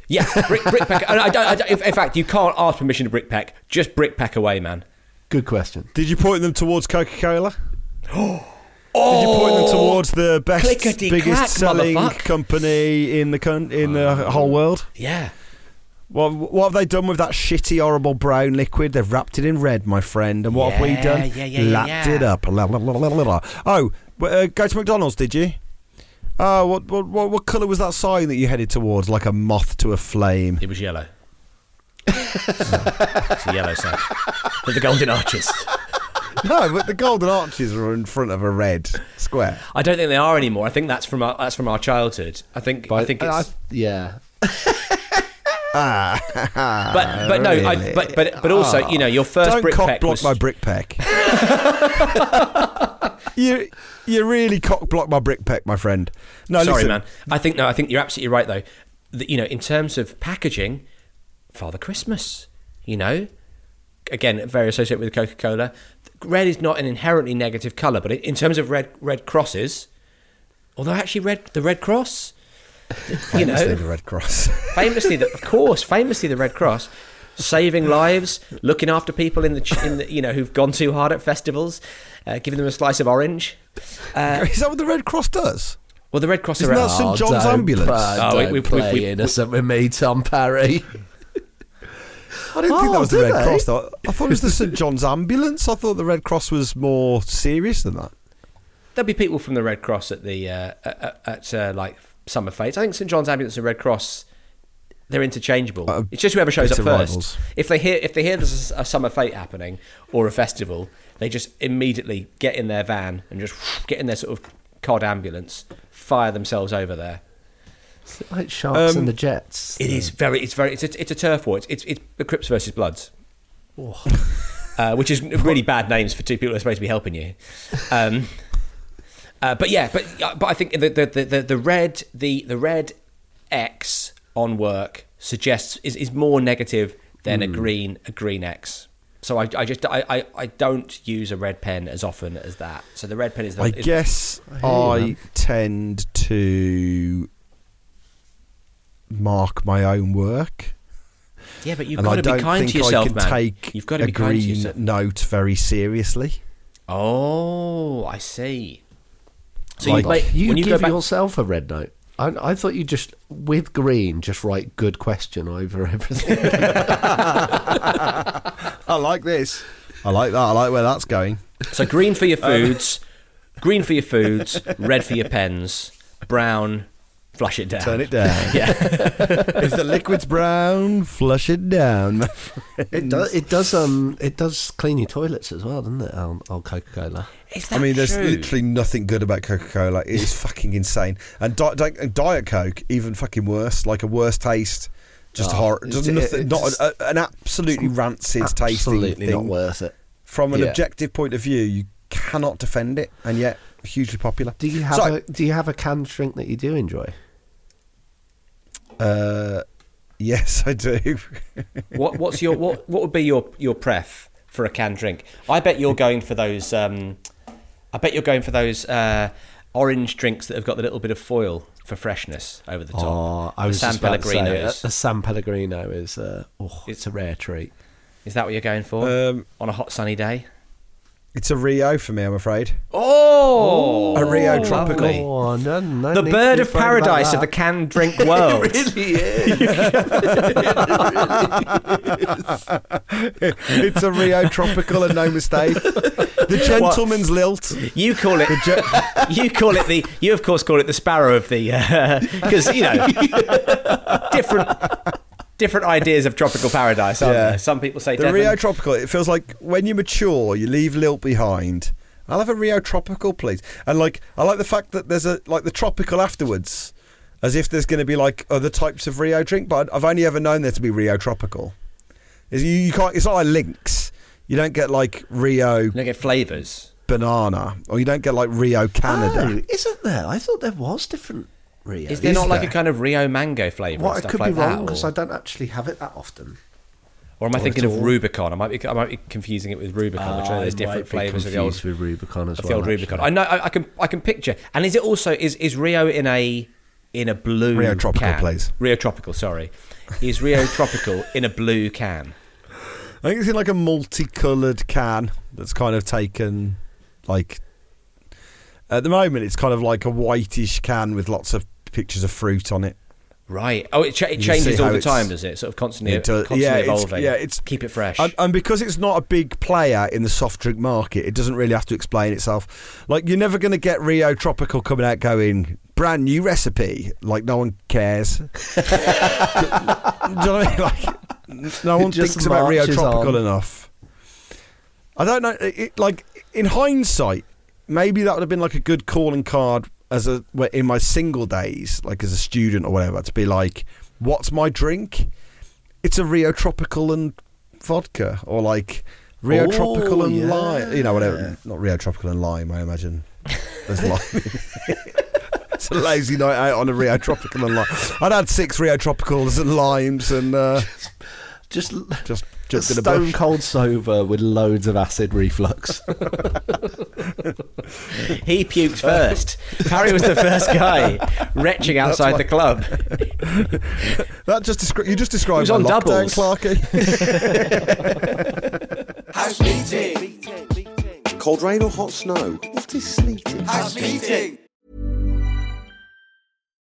yeah, brick, brick pack. And I don't, I don't, in fact, you can't ask permission to brick pack. Just brick pack away, man. Good question. Did you point them towards Coca Cola? oh, Did you point them towards the best, Clickety-clack, biggest selling motherfuck. company in the con- in the whole world? Yeah. What what have they done with that shitty, horrible brown liquid? They've wrapped it in red, my friend. And what have we Yeah, done? yeah, yeah, yeah, Lapped yeah. it up. La, la, la, la, la, la. Oh, w- uh, go to McDonald's, did you? Oh, what what what, what colour was that sign that you headed towards? Like a moth to a flame. It was yellow. it's a yellow sign. With the golden arches. no, but the golden arches are in front of a red square. I don't think they are anymore. I think that's from our, that's from our childhood. I think I think I- it's yeah. but but no, I, but but but also you know your first Don't brick cock pack block was my brick peck. you you really cock block my brick peck, my friend. No, Sorry, listen. man. I think no. I think you're absolutely right, though. That, you know, in terms of packaging, Father Christmas. You know, again, very associated with Coca Cola. Red is not an inherently negative color, but in terms of red red crosses, although actually red the Red Cross, you Famously the know, Red Cross. famously, the, of course, famously the Red Cross. Saving lives, looking after people in the, in the you know who've gone too hard at festivals, uh, giving them a slice of orange. Uh, Is that what the Red Cross does? Well, the Red Cross Isn't are that. St John's don't ambulance? play- Oh, we- don't we- we- play we- innocent with me, Tom Parry. I didn't think Oh, that was the Red they? Cross. Though. I thought it was the St John's ambulance. I thought the Red Cross was more serious than that. There'll be people from the Red Cross at the uh, at, at uh, like summer fetes. I think St John's Ambulance and Red Cross they're interchangeable. Uh, it's just whoever shows up first. rivals. If they hear if they hear there's a, a summer fete happening or a festival, they just immediately get in their van and just get in their sort of cod ambulance, fire themselves over there. like Sharks Um, and the Jets. It is very it's very it's a, it's a turf war. It's it's, it's the Crips versus Bloods. Uh, which is really bad names for two people who are supposed to be helping you. Um, uh, but yeah, but uh, but I think the the, the, the, the red the the red X on work suggests is, is more negative than a green a green X. So I, I just I, I, I don't use a red pen as often as that. So the red pen is the I is- guess I I tend to mark my own work. yeah, but you've and got I to don't be kind think to yourself, I can man. take You've got to a be kind to green yourself. note very seriously. Oh, I see. So Like- you, Wait, you, you give back, yourself a red note. I, I thought you just with green just write good question over everything. I like this. I like that. I like where that's going. So green for your foods, green for your foods, red for your pens, brown, flush it down. Turn it down. Yeah. if the liquid's brown, flush it down. it does. It does. Um. It does clean your toilets as well, doesn't it? Old, old Coca Cola. Is I mean, there's true? literally nothing good about Coca Cola. It is fucking insane. And, di- di- Diet Coke, even fucking worse. Like a worse taste. Just Oh, horror. it- Just it- nothing. it not just- a, an absolutely rancid tasting Absolutely not worth it. From an Yeah. objective point of view, you cannot defend it, and yet hugely popular. Do you have So- a Do you have a canned drink that you do enjoy? Uh, yes, I do. What, what's your what? What would be your your pref for a canned drink? I bet you're going for those. Um, I bet you're going for those uh, orange drinks that have got the little bit of foil for freshness over the top. Oh, I The was San just about to say, Pellegrinos. a, a San Pellegrino is. Uh, oh, it's a rare treat. Is that what you're going for Um, on a hot sunny day? It's a Rio for me, I'm afraid. Oh, A Rio Tropical. lovely. Oh, no, no the need to bird of afraid about paradise of that. the canned drink world. really is. it's a Rio Tropical and no mistake. The gentleman's lilt. You call it. you call it the. You of course call it the sparrow of the. Uh, because you know, different different ideas of tropical paradise. Aren't Yeah. there? Some people say The Devon. Rio Tropical. It feels like when you mature, you leave lilt behind. I'll have a Rio Tropical, please. And like, I like the fact that there's a like the tropical afterwards, as if there's going to be like other types of Rio drink. But I've only ever known there to be Rio Tropical. Is you, you can't. It's not like Lynx. You don't get like Rio You don't get flavours. banana, or you don't get like Rio Canada. Oh, isn't there? I thought there was different Rio. Is there Is not like there? a kind of Rio mango flavour? What and I could like be wrong because I don't actually have it that often. or am I or thinking of. Rubicon? I might be. I might be confusing it with Rubicon, which ah, I know there's different flavours of the old with Rubicon as well. the old Rubicon. I know. I, I can. I can picture. And is it also is is Rio in a in a blue Rio Tropical, can? please. Rio Tropical. Sorry, is Rio Tropical in a blue can? I think it's in like a multicoloured can that's kind of taken like at the moment it's kind of like a whitish can with lots of pictures of fruit on it. Right. Oh, it, cha- it changes all the time, does it? Sort of constantly, It does- constantly yeah, it's- evolving. yeah, it's- keep it fresh. And, and because it's not a big player in the soft drink market, it doesn't really have to explain itself. Like you're never going to get Rio Tropical coming out going brand new recipe. Like no one cares. Do you know what I mean? Like no one thinks about Rio Tropical on. enough. I don't know. It, it- like in hindsight, maybe that would have been like a good calling card as a in my single days, like as a student or whatever, to be like, "What's my drink?" It's a Rio Tropical and vodka, or like Rio Oh, Tropical and yeah. lime. You know, whatever. Not Rio Tropical and lime. I imagine there's lime. it's a lazy night out on a Rio Tropical and lime. I'd had six Rio Tropicals and limes and uh, Just just jumped in a stone bush. cold sober with loads of acid reflux. he puked first. Harry was the first guy retching outside why- the club. That just descri- you just described was on lockdown, doubles. Clarky. House meeting. Cold rain or hot snow? What is sleeting? House meeting.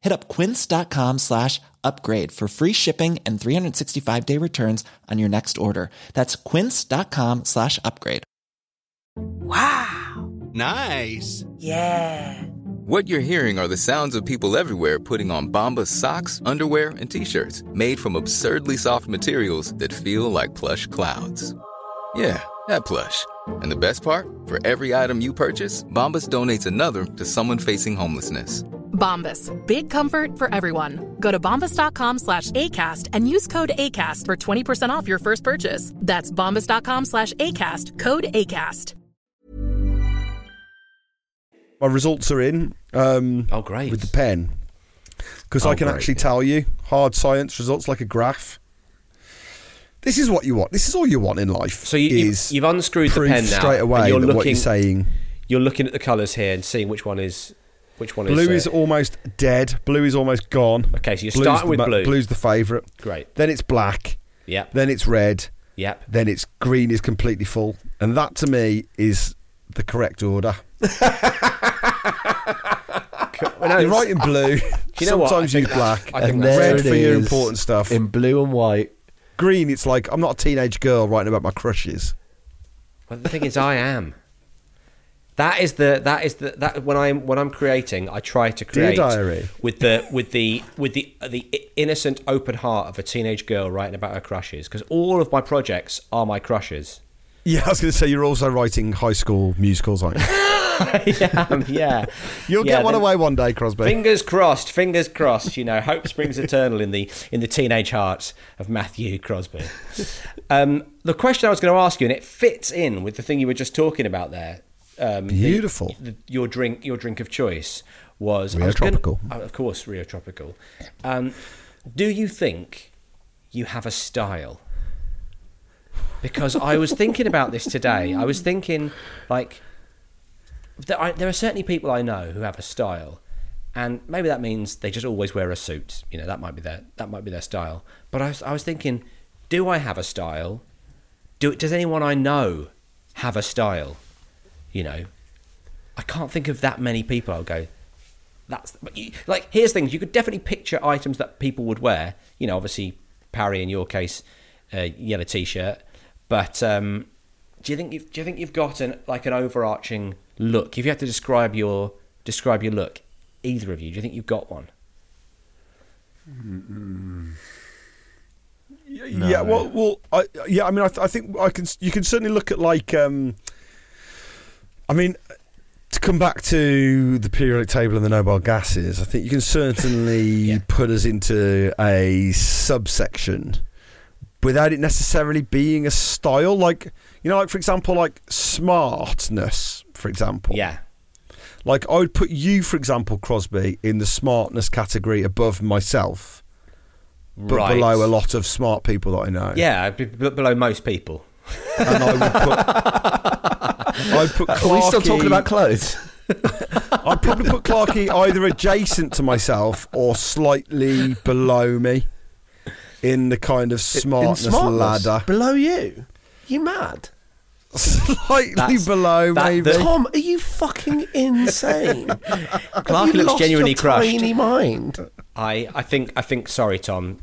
Hit up quince.com slash upgrade for free shipping and 365 day returns on your next order. That's quince.com slash upgrade. Wow! Nice. Yeah. What you're hearing are the sounds of people everywhere putting on Bombas socks, underwear, and t-shirts made from absurdly soft materials that feel like plush clouds. Yeah, that plush. And the best part? For every item you purchase, Bombas donates another to someone facing homelessness. Bombas. Big comfort for everyone. Go to bombas.com slash ACAST and use code ACAST for 20% off your first purchase. That's bombas.com slash ACAST. Code ACAST. My results are in. Um, Oh, great. With the pen. Because Oh, I can great, actually tell you hard science results like a graph. This is what you want. This is all you want in life. So you, you've, you've unscrewed the pen now. straight and away you're looking, what you're saying. You're looking at the colours here and seeing which one is which one Blue is. is uh, almost dead. Blue is almost gone. Okay, so you're Blue's starting the with ma- blue. Blue's the favourite. Great. Then it's black. Yep. Then it's red. Yep. Then it's green is completely full. And that to me is the correct order. Well, no, You're it's- right in blue. you know? Sometimes I use black. I think And that's- red for your important stuff. in blue and white. Green, it's like I'm not a teenage girl writing about my crushes. Well, the thing is, I am. That is the that is the that when I'm when I'm creating, I try to Dear create diary. with the with the with the the innocent open heart of a teenage girl writing about her crushes because all of my projects are my crushes. Yeah, I was going to say you're also writing high school musicals, aren't you? I am, yeah. You'll Yeah, get one away one day, Crosby. Fingers crossed, fingers crossed. You know, hope springs eternal in the in the teenage hearts of Matthew Crosby. Um, the question I was going to ask you, and it fits in with the thing you were just talking about there. Um, Beautiful. the- your drink, your drink of choice was Rio was gonna- Tropical. oh, of course, Rio Tropical. Um, do you think you have a style? Because I was thinking about this today. I was thinking, like, there, I, there are certainly people I know who have a style, and maybe that means they just always wear a suit. You know, that might be their that might be their style. But I was, I was thinking, do I have a style? Do does anyone I know have a style? You know, I can't think of that many people. I'll go. That's but you, like here's things you could definitely picture items that people would wear. You know, obviously Parry in your case, uh, yellow t-shirt. But um, do you think you've, do you think you've got an like an overarching look? If you had to describe your describe your look, either of you, do you think you've got one? Yeah, well, well, I, yeah. I mean, I, th- I think I can. You can certainly look at like. Um, I mean, to come back to the periodic table and the noble gases, I think you can certainly put us into a subsection without it necessarily being a style. Like you know, like for example, like smartness, for example. Yeah. Like I would put you, for example, Crosby, in the smartness category above myself, but Right. below a lot of smart people that I know. Yeah, below most people. and I would put. I'd put. Are we still talking about clothes? I'd probably put Clarky either adjacent to myself or slightly below me in the kind of smartness, smartness? ladder. Below you? You mad? Slightly That's- below, that- maybe. the- Tom, are you fucking insane? Clarky looks lost genuinely your crushed. Tiny mind. I, I think I think sorry Tom,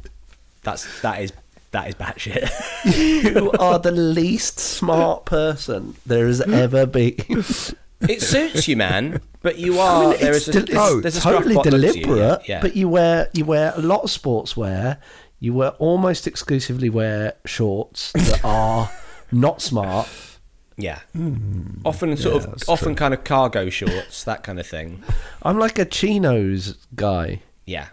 that's that is that is batshit. You are the least smart person there has hmm? ever been. it suits you, man, but you are there it's is a, del- there's- it's there's a totally bot look to you, deliberate, Yeah, yeah. but you wear you wear a lot of sportswear. You wear almost exclusively wear shorts that are not smart. yeah. Hmm. often sort that's of often kind of cargo shorts, that kind of thing. I'm like a chinos guy, Yeah.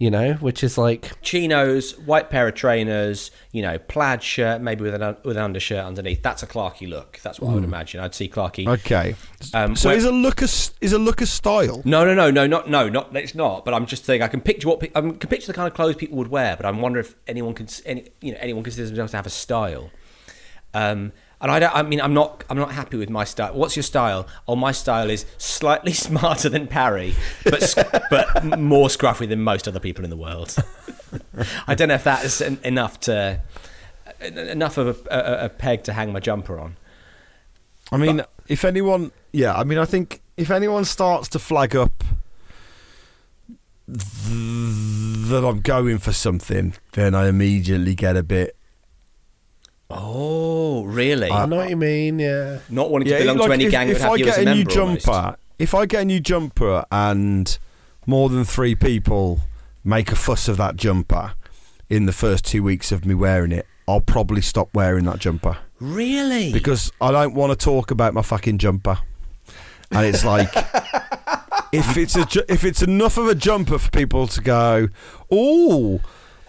You know, which is like Chinos, white pair of trainers, you know, plaid shirt, maybe with an un- with an undershirt underneath. That's a Clarky look. That's what I would imagine. I'd see Clarky. Okay. Um, so where- is a look a is a look a style? No, no, no, no, not no, not it's not. But I'm just saying I can picture what I can picture the kind of clothes people would wear. But I'm wondering if anyone can, any, you know, anyone considers themselves to have a style. Um, and I don't. I mean, I'm not. I'm not happy with my style. What's your style? Oh, my style is slightly smarter than Parry, but but more scruffy than most other people in the world. I don't know if that is en- enough to enough of a, a, a peg to hang my jumper on. I mean, if anyone, yeah, I mean, I think if anyone starts to flag up th- that I'm going for something, then I immediately get a bit. Oh, really? I know what you mean. Yeah. not wanting to Yeah, belong like to any if, gang that if would have I you get as a a new member. almost. jumper, if I get a new jumper and more than three people make a fuss of that jumper in the first two weeks of me wearing it, I'll probably stop wearing that jumper Really? because I don't want to talk about my fucking jumper. And it's like, if it's a ju- if it's enough of a jumper for people to go, oh,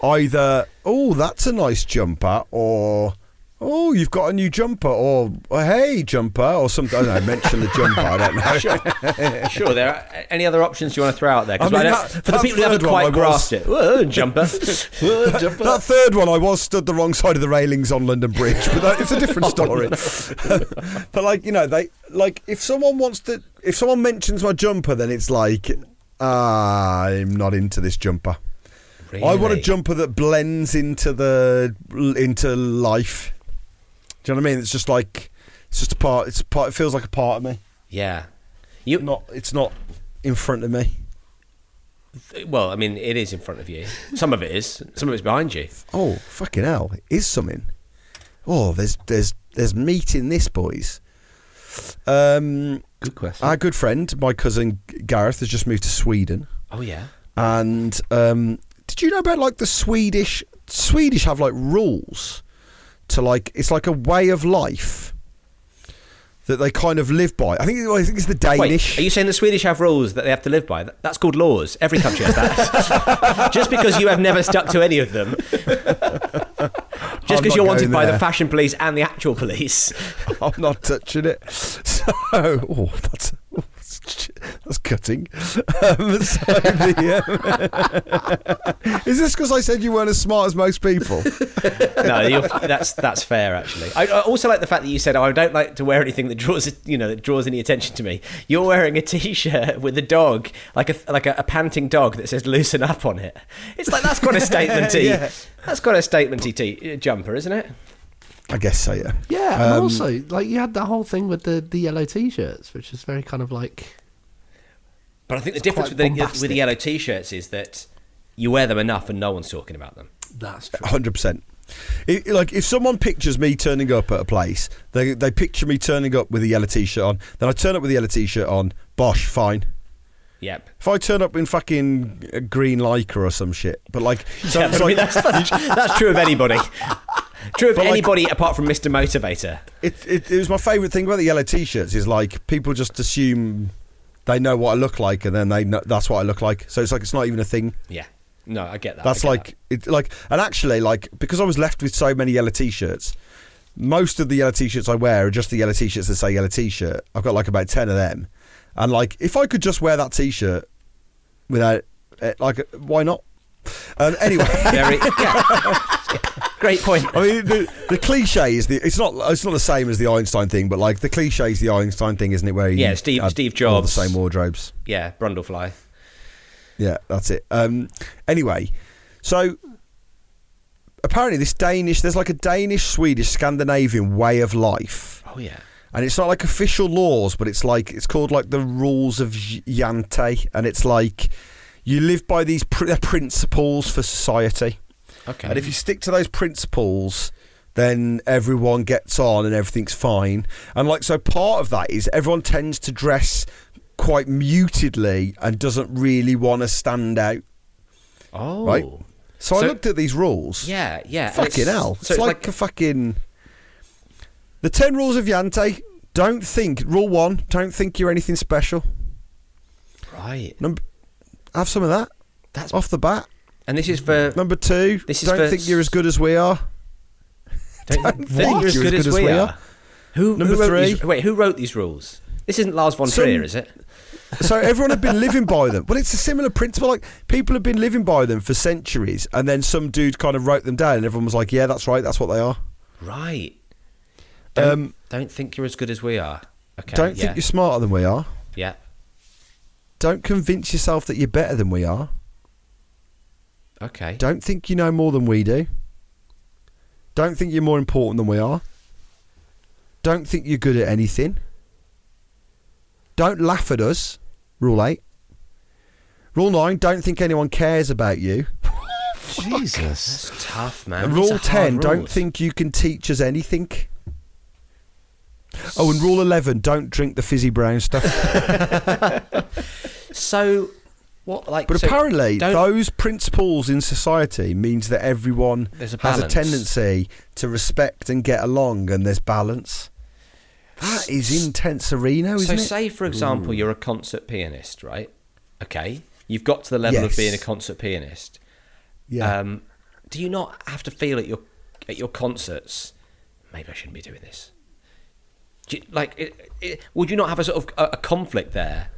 either oh that's a nice jumper, or oh you've got a new jumper, or oh, hey jumper, or something. I don't know. Mention the jumper. I don't know. sure. sure. There are any other options you want to throw out there? I mean, don't- that- for the people who haven't quite I was- grasped it, Whoa, jumper. Whoa, jumper. That third one, I was stood the wrong side of the railings on London Bridge, but that, it's a different story. but like you know, they like if someone wants to, if someone mentions my jumper, then it's like ah, I'm not into this jumper. Really? I want a jumper that blends into the into life. Do you know what I mean? It's just like it's just a part. It's a part. It feels like a part of me. Yeah. You Not. It's not in front of me. well, I mean, it is in front of you. Some of it is. Some of it's behind you. Oh fucking hell! It is something. Oh, there's there's there's meat in this, boys. Um, Good question. our good friend, my cousin Gareth, has just moved to Sweden, Oh yeah. and um, did you know about like the Swedish? Swedish have like rules to like it's like a way of life that they kind of live by. I think I think it's the Danish. Wait, are you saying the Swedish have rules that they have to live by? That's called laws. Every country has that. Just because you have never stuck to any of them. Just because you're wanted by the fashion police and the actual police. I'm not touching it. So, oh, that's oh, that's cutting. Um, so the, um, is this because I said you weren't as smart as most people? no, you're, that's that's fair actually. I, I also like the fact that you said, "Oh, I don't like to wear anything that draws you know that draws any attention to me." You're wearing a t-shirt with a dog, like a like a, a panting dog that says "loosen up" on it. It's like that's got a statementy. Yeah. That's got a statementy t- jumper, isn't it? I guess so. Yeah. yeah, and Um, also like you had that whole thing with the the yellow t-shirts, which is very kind of like But I think the difference with the, with the yellow t-shirts is that you wear them enough and no one's talking about them. that's true. Hundred percent. Like if someone pictures me turning up at a place, they they picture me turning up with a yellow t-shirt on. Then I turn up with a yellow t-shirt on. Bosh, fine. Yep. If I turn up in fucking a green lycra or some shit, but like, so Yeah, it's but I mean, like- that's, that's, that's true of anybody. True of But like- anybody apart from Mr. Motivator. It, it, it was my favourite thing about the yellow t-shirts is like people just assume they know what I look like and then they know that's what I look like. So it's like it's not even a thing. Yeah. No, I get that. That's get like it like and actually like because I was left with so many yellow t-shirts, most of the yellow t-shirts I wear are just the yellow t-shirts that say yellow t-shirt. I've got like about 10 of them. And like if I could just wear that t-shirt without eh, like why not? Um, anyway, that. Very, yeah. Great point. I mean, the, the cliche is the it's not it's not the same as the Einstein thing, but like the cliche is the Einstein thing, isn't it? Where you Yeah, Steve- Steve all the same wardrobes. Yeah, Brundlefly. Yeah, that's it. Um, anyway, so apparently this Danish, there's like a Danish, Swedish, Scandinavian way of life, Oh yeah. and it's not like official laws, but it's like it's called like the rules of Jante, and it's like you live by these pr- principles for society. Okay. And if you stick to those principles, then everyone gets on and everything's fine. And like so part of that is everyone tends to dress quite mutedly and doesn't really want to stand out. oh. Right. So, I looked at these rules. Yeah, yeah. Fucking it's- hell. So it's, like, a fucking The ten rules of Jante, don't think rule one, don't think you're anything special. right. Number have some of that. That's Off the bat. And this is for Number two, This is don't think you're as good as we are. don't, don't don't think you're as good, as, we are. Who, Number who three. These, wait, who wrote these rules? This isn't Lars von Some- Trier, is it? So everyone had been living by them. Well, it's a similar principle. Like people have been living by them for centuries, and then some dude kind of wrote them down, and everyone was like, "Yeah, that's right. That's what they are." Right. Don't, Um, don't think you're as good as we are. Okay. Don't yeah. think you're smarter than we are. Yeah. Don't convince yourself that you're better than we are. Okay. Don't think you know more than we do. Don't think you're more important than we are. Don't think you're good at anything. Don't laugh at us. Rule 8. Rule 9. Don't think anyone cares about you. Jesus. It's tough, man. And These rule are hard 10. Don't think you can teach us anything. Oh, and rule 11. Don't drink the fizzy brown stuff. So, what? Like, But so apparently, those principles in society means that everyone a has a tendency to respect and get along, and there's balance. That is intense, Sereno, So, isn't it? So, say for example, you're a concert pianist, right? Okay, you've got to the level Yes. of being a concert pianist. yeah. Um, do you not have to feel at your at your concerts? Maybe I shouldn't be doing this. Do you, like, it, it, would you not have a sort of a, a conflict there?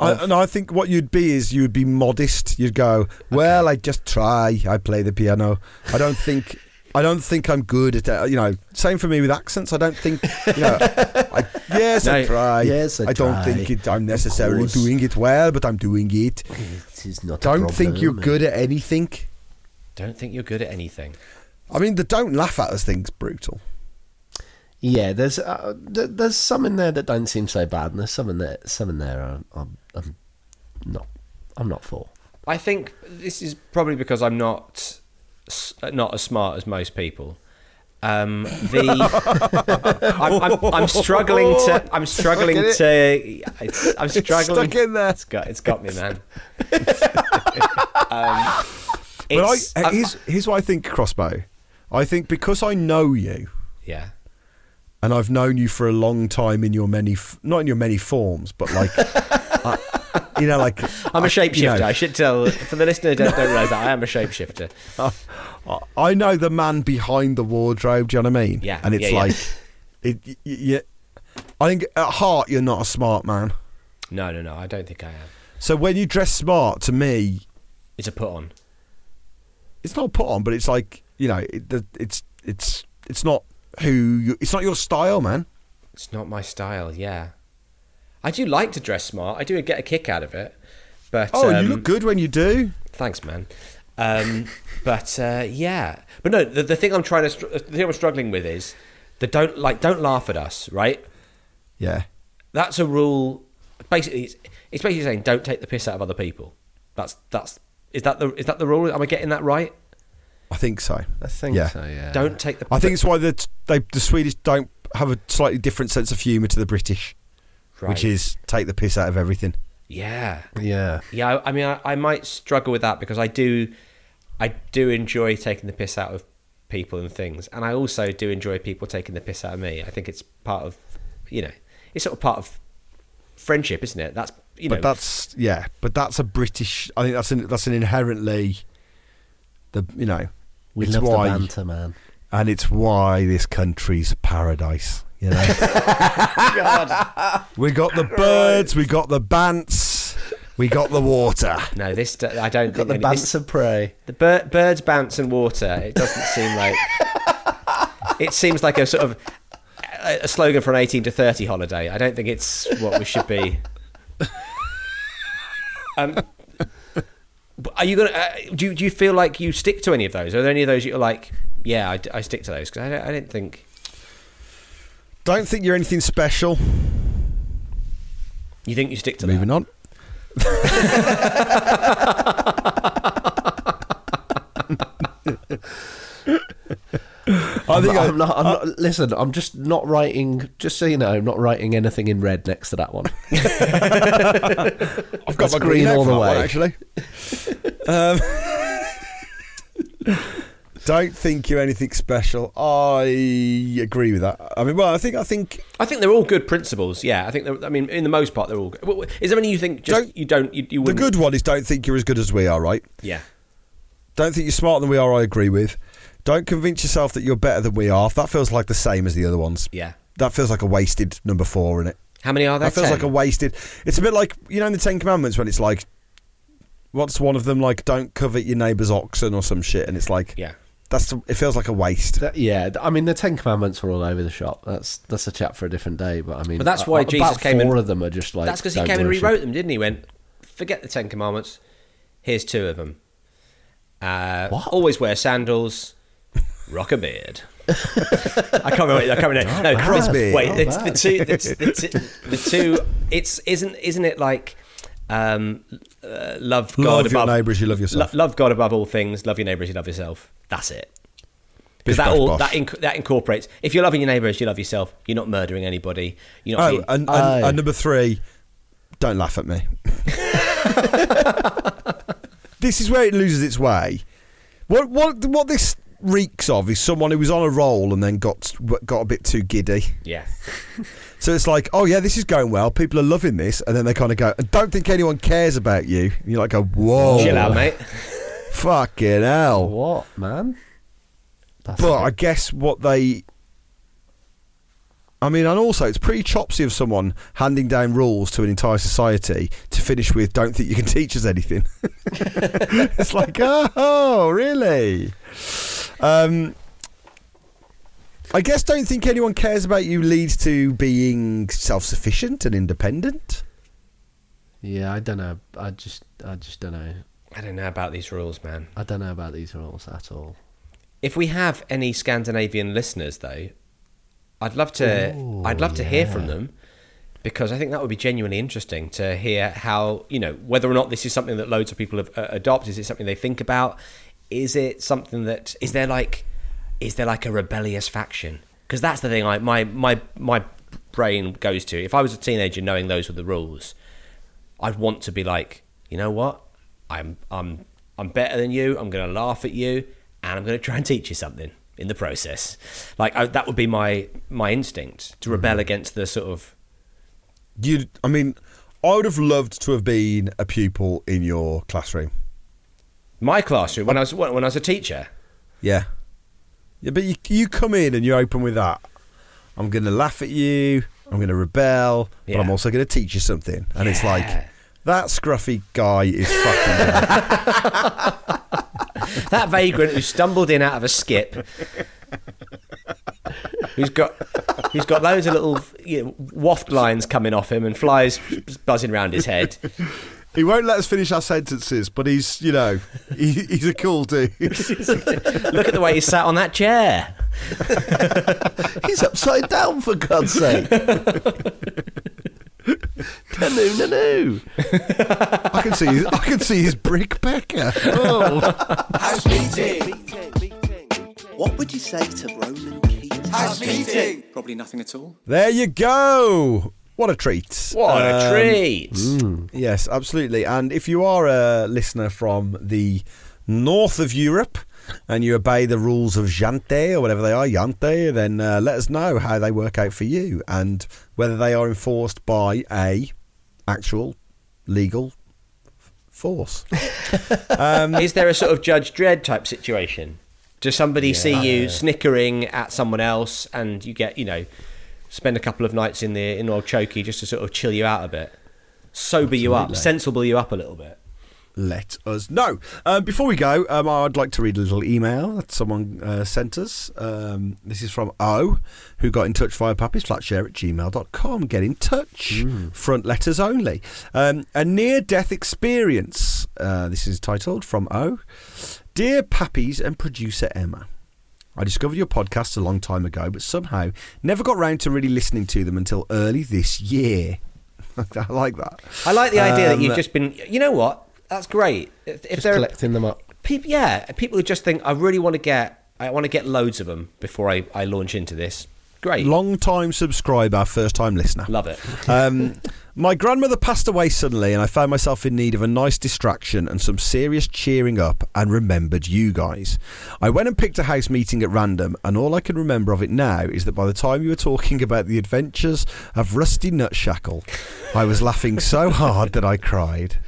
I, and I think what you'd be is you'd be modest. You'd go, "Well, I just try. I play the piano. I don't think." I don't think I'm good at that. You know, same for me with accents. I don't think, you know, I, yes, I No. try. Yes, I don't try. think it, I'm necessarily course. doing it well, but I'm doing it. It is not. a Don't think you're problem. good at anything. Don't think you're good at anything. I mean, the don't laugh at us thing's brutal. Yeah, there's uh, th- there's some in there that don't seem so bad, and there's some in there some in there I'm, I'm, I'm not I'm not for. I think this is probably because I'm not not as smart as most people. Um, the I'm, I'm, I'm struggling to I'm struggling in it. to it's, I'm struggling. stuck in there. It's got it's got me, man. um, But I- here's, here's what I think, Crossbow. I think because I know you, yeah. And I've known you for a long time in your many, f- not in your many forms, but like, I, you know, like I'm a shapeshifter. you know, I should tell for the listener don't, don't realise that I am a shapeshifter. I- I know the man behind the wardrobe. Do you know what I mean? Yeah, And it's yeah, yeah. like, it, y- y- yeah. I think at heart you're not a smart man. No, no, no. I don't think I am. So when you dress smart, to me, It's a put on. it's not put on, but it's like you know, it, it's it's it's not who you, it's not your style, man. It's not my style. Yeah, I do like to dress smart. I do get a kick out of it. But Oh, um, you look good when you do. Thanks, man. Um, but uh, yeah, but no, the, the thing I'm trying to the thing I'm struggling with is the don't like don't laugh at us, right? Yeah. That's a rule. Basically, it's, it's basically saying don't take the piss out of other people. That's that's is that the is that the rule? Am I getting that right? I think so. I think Yeah. so. Yeah. Don't take the. I think it's why the they the Swedish don't have a slightly different sense of humour to the British, which is take the piss out of everything. yeah. Yeah. Yeah, I I mean, I, I might struggle with that because I do, I do enjoy taking the piss out of people and things, and I also do enjoy people taking the piss out of me. I think it's part of, you know, it's sort of part of friendship, isn't it? That's you know, but that's yeah, but that's a British. I think that's an that's an inherently the you know We it's love why the banter, man. and it's why this country's paradise. You know, we got the birds, we got the bants, we got the water. no, this I don't Got think the any- bants this- of prey. the bir- birds bounce and water. It doesn't seem like. it seems like a sort of a a slogan for an eighteen to thirty holiday. I don't think it's what we should be. Um, but are you gonna? Uh, do you, do you feel like you stick to any of those? Are there any of those you're like, yeah, I, I stick to those because I don't, I didn't think Don't think you're anything special. you think you stick to Moving that. on. I I'm, think I, I'm not. I'm not. Listen, I'm just not writing. Just so you know, I'm not writing anything in red next to that one. I've got That's my green green all the that one, way. actually. um, don't think you're anything special. I agree with that. I mean, well, I think I think I think they're all good principles. Yeah, I think. they're- I mean, in the most part, they're all good. Is there any you think just Don't- you don't you, you the good one is don't think you're as good as we are. Right? Yeah. Don't think you're smarter than we are. I agree with. Don't convince yourself that you're better than we are. That feels like the same as the other ones. Yeah. That feels like a wasted number four in it. How many are there? That feels 10? like a wasted. It's a bit like you know in the Ten Commandments when it's like, what's one of them like? Don't covet your neighbour's oxen or some shit, and it's like, Yeah. that's it feels like a waste. That- yeah, I mean the Ten Commandments were all over the shop. That's that's a chat for a different day. But I mean, But that's why about Jesus came Four and- of them are just like That's because he don't came and worship. rewrote them, didn't he? Went, forget the Ten Commandments. Here's two of them. Uh, What? Always wear sandals. Rock a beard. I can't remember. I can't remember. No, Crosby. Wait, Not it's the two. It's the, two- the two. It's isn't isn't it like um, uh, love God Love your above neighbour as you love yourself. lo- love God above all things. Love your neighbours, you love yourself. That's it. Because that all bosh. that inc- that incorporates. If you're loving your neighbours, you love yourself, you're not murdering anybody. You're not. Oh, being- and, and, Aye. and number three, don't laugh at me. this is where it loses its way. What what what this reeks of is someone who was on a roll and then got got a bit too giddy. yeah. So it's like, oh yeah, this is going well. People are loving this, and then they kind of go, I don't think anyone cares about you. And you're like, go, whoa, Chill out, mate. fucking hell. What man? That's But a I bit- guess what they. I mean, and also it's pretty chopsy of someone handing down rules to an entire society to finish with "Don't think you can teach us anything." it's like, oh, really? Um, I guess don't think anyone cares about you leads to being self-sufficient and independent. yeah, I don't know. I just I just don't know. I don't know about these rules, man. I don't know about these rules at all. If we have any Scandinavian listeners, though, I'd love to. Ooh, I'd love to hear from them because I think that would be genuinely interesting to hear how you know whether or not this is something that loads of people have, uh, adopt. Is it something they think about? Is it something that is there like is there like a rebellious faction? Because that's the thing. I my my my brain goes to. If I was a teenager, knowing those were the rules, I'd want to be like, you know what? I'm I'm I'm better than you. I'm going to laugh at you, and I'm going to try and teach you something in the process. Like I, that would be my my instinct to mm-hmm. rebel against the sort of You, I mean, I would have loved to have been a pupil in your classroom. my classroom when I was when I was a teacher. Yeah. Yeah, but you you come in and you open with that. I'm going to laugh at you. I'm going to rebel, but I'm also going to teach you something. And it's like Yeah. That scruffy guy is fucking. That vagrant who stumbled in out of a skip. Who's got who's got loads of little you know, waft lines coming off him and flies buzzing around his head. he won't let us finish our sentences, but he's you know he, he's a cool dude. Look at the way he sat on that chair. He's upside down for God's sake. no, no, no. I can see his, I can see his brick pecker. Oh. House meeting. What would you say to Ronan Keating? House meeting. Probably nothing at all. There you go. What a treat. What a Um, treat! Yes, absolutely. And if you are a listener from the north of Europe and you obey the rules of Jante or whatever they are, Jante, then uh, let us know how they work out for you and whether they are enforced by a actual legal force. um, Is there a sort of Judge Dredd type situation? Does somebody see you snickering at someone else, and you get you know spend a couple of nights in the in old chokey just to sort of chill you out a bit, sober you up, sensible you up a little bit? Let us know. Um, before we go, um, I'd like to read a little email that someone uh, sent us. Um, this is from O, who got in touch via pappysflatshare at gmail.com. Get in touch. Front letters only. Um, a near death experience. Uh, this is titled from O. Dear Pappies and producer Emma. I discovered your podcast a long time ago, but somehow never got round to really listening to them until early this year. I like that. I like the idea that Um, you've just been. You know what? That's great. If, if Just there are collecting them up. people, yeah, people who just think I really want to get, I want to get loads of them before I, I launch into this. Great, Long time subscriber, first time listener. love it. Um, my grandmother passed away suddenly, and I found myself in need of a nice distraction and some serious cheering up, and remembered you guys. I went and picked a house meeting at random, and all I can remember of it now is that by the time you were talking about the adventures of Rusty Nutshackle, I was laughing so hard that I cried.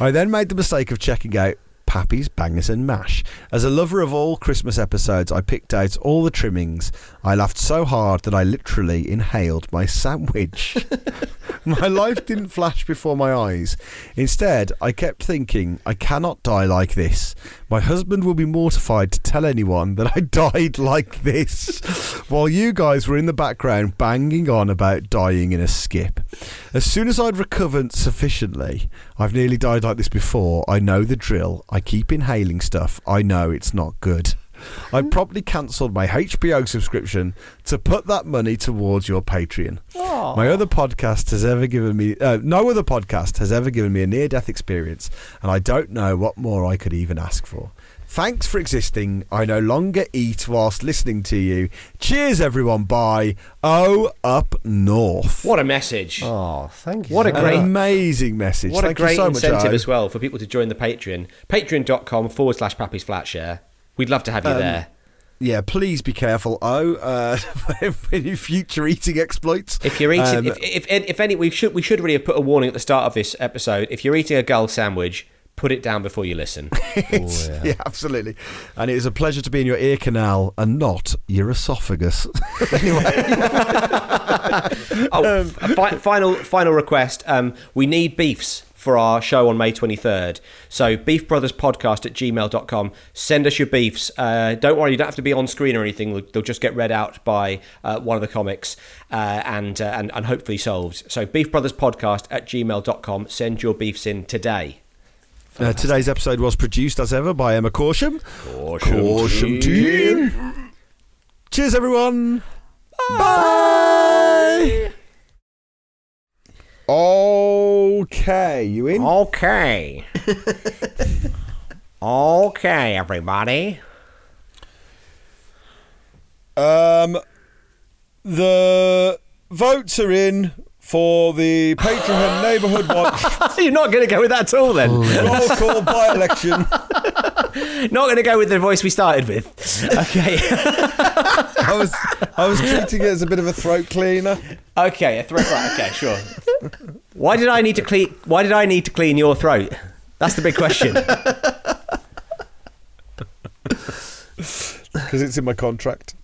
I then made the mistake of checking out Pappy's Bangers and Mash. As a lover of all Christmas episodes, I picked out all the trimmings. I laughed so hard that I literally inhaled my sandwich. my life didn't flash before my eyes. Instead, I kept thinking, I cannot die like this. My husband will be mortified to tell anyone that I died like this, while you guys were in the background banging on about dying in a skip. As soon as I'd recovered sufficiently, I've nearly died like this before. I know the drill. I keep inhaling stuff. I know it's not good. I promptly cancelled my HBO subscription to put that money towards your Patreon. My other podcast has ever given me uh, no other podcast has ever given me a near death experience, and I don't know what more I could even ask for. Thanks for existing. I no longer eat whilst listening to you. Cheers, everyone. Bye. Oh, up north. What a message! Oh, thank you. What a great- much. Amazing message. What Thank a great you so much, incentive O. as well for people to join the Patreon. Patreon.com forward slash Pappy's Flatshare. We'd love to have you Um, there. Yeah, please be careful. Oh, uh, any future eating exploits. If you're eating, Um, if, if if any, we should we should really have put a warning at the start of this episode. If you're eating a gull sandwich, put it down before you listen. It's- yeah. absolutely. And it is a pleasure to be in your ear canal and not your esophagus. Anyway. oh, fi- final final request. Um, we need beefs for our show on May 23rd. So beefbrotherspodcast at gmail.com. Send us your beefs. Uh, don't worry, you don't have to be on screen or anything. They'll, they'll just get read out by uh, one of the comics uh, and, uh, and, and hopefully solved. So beefbrotherspodcast at gmail.com. Send your beefs in today. Uh, today's episode was produced as ever by Emma Corsham. Corsham team. Cheers, everyone. Bye. Okay, you in? Okay. okay, everybody. Um, the votes are in for the Patreon Neighbourhood Watch You're not going to go with that at all then? Oh, roll call by election. Not going to go with the voice we started with. Okay. I was I was treating it as a bit of a throat cleaner. okay, a throat. Right, okay, sure. Why did I need to clean? Why did I need to clean your throat? That's the big question. because it's in my contract.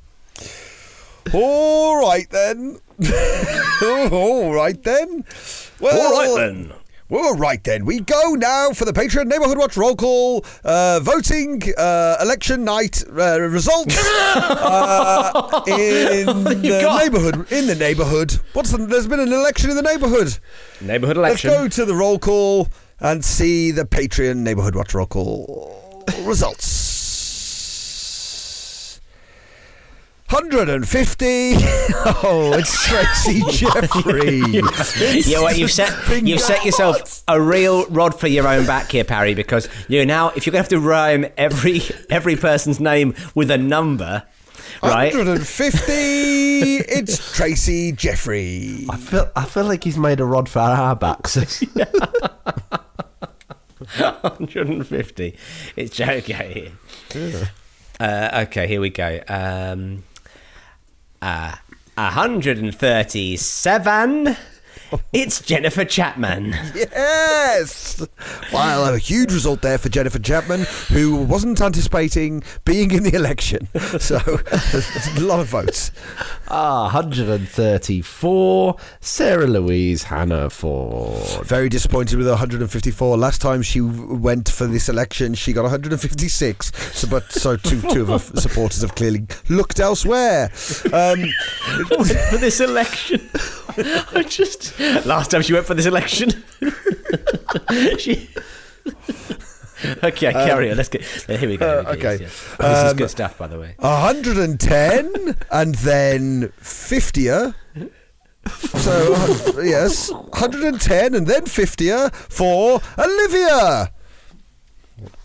All right then. All right then. Well, All right then. Well, all right then. We go now for the Patreon Neighbourhood Watch roll call, uh, voting, uh, election night uh, results uh, in the got- neighbourhood. In the neighbourhood. What's the, there's been an election in the neighbourhood. Neighbourhood election. Let's go to the roll call and see the Patreon Neighbourhood Watch roll call results. 150. Oh, it's Tracy Jeffrey. Yeah, well, you've set you've set yourself a real rod for your own back here, Parry, because you now if you're going to have to rhyme every every person's name with a number, right? 150. It's Tracy Jeffrey. I feel, I feel like he's made a rod for our backs. 150. It's okay. Uh, okay, here we go. Um, uh, 137. It's Jennifer Chapman. Yes. Well, a huge result there for Jennifer Chapman, who wasn't anticipating being in the election. So, there's a lot of votes. Ah, 134. Sarah Louise Hannaford. Very disappointed with 154. Last time she went for this election, she got 156. So, but so two two of her supporters have clearly looked elsewhere. Um, for this election. I just last time she went for this election. she. Okay, carry on. Let's get. Here we go. Uh, okay. Yes, yes. This is Um, good stuff, by the way. 110 and then 50 So, uh, yes, 110 and then 50 for Olivia.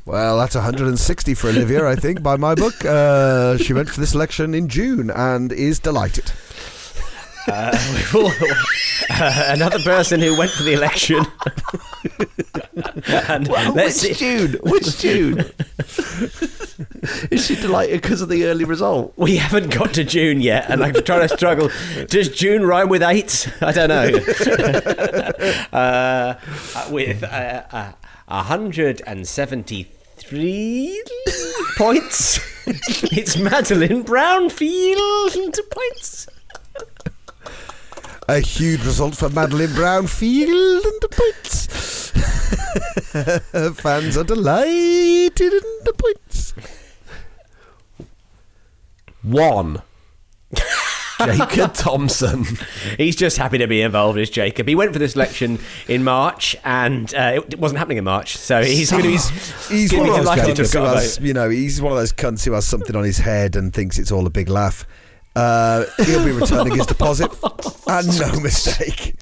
Well, that's 160 for Olivia, I think, by my book. Uh, she went for this election in June and is delighted. Uh, we've all- uh, another person who went for the election. and let's Which see. June? Which June? Is she delighted because of the early result? We haven't got to June yet, and I'm trying to struggle. Does June rhyme with eight? I don't know. uh, uh, with uh, uh, 173. points. it's Madeline Brownfield points. A huge result for Madeline Brownfield and the points. Fans are delighted in the points. One. Jacob Thompson. He's just happy to be involved as Jacob. He went for this election in March, and uh, it wasn't happening in March, so he's going to be He's gonna one of those delighted to cunts who has, you know, he's one of those cunts who has something on his head and thinks it's all a big laugh. Uh, he'll be returning his deposit, and no mistake.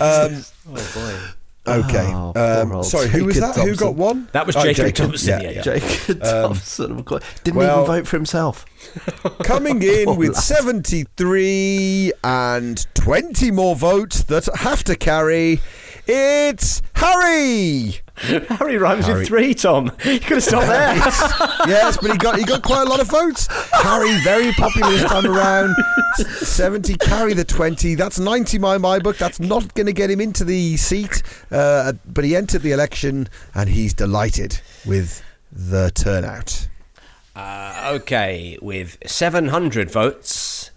Um, Oh boy. okay. Oh, um, old sorry, who was Jacob that? Who got one? That was Oh, Jacob Thompson, yeah, yeah. Jacob Thompson, of course. Didn't Well- even vote for himself. Coming in with lad. 73 and 20 more votes that have to carry, it's Harry. Harry rhymes Harry. with three, Tom. You could have stopped there. yes, but he got he got quite a lot of votes. Harry, very popular this time around. Seventy, carry the twenty. That's ninety by my book. That's not going to get him into the seat, uh, but he entered the election and he's delighted with the turnout. Uh, okay, with 700 votes,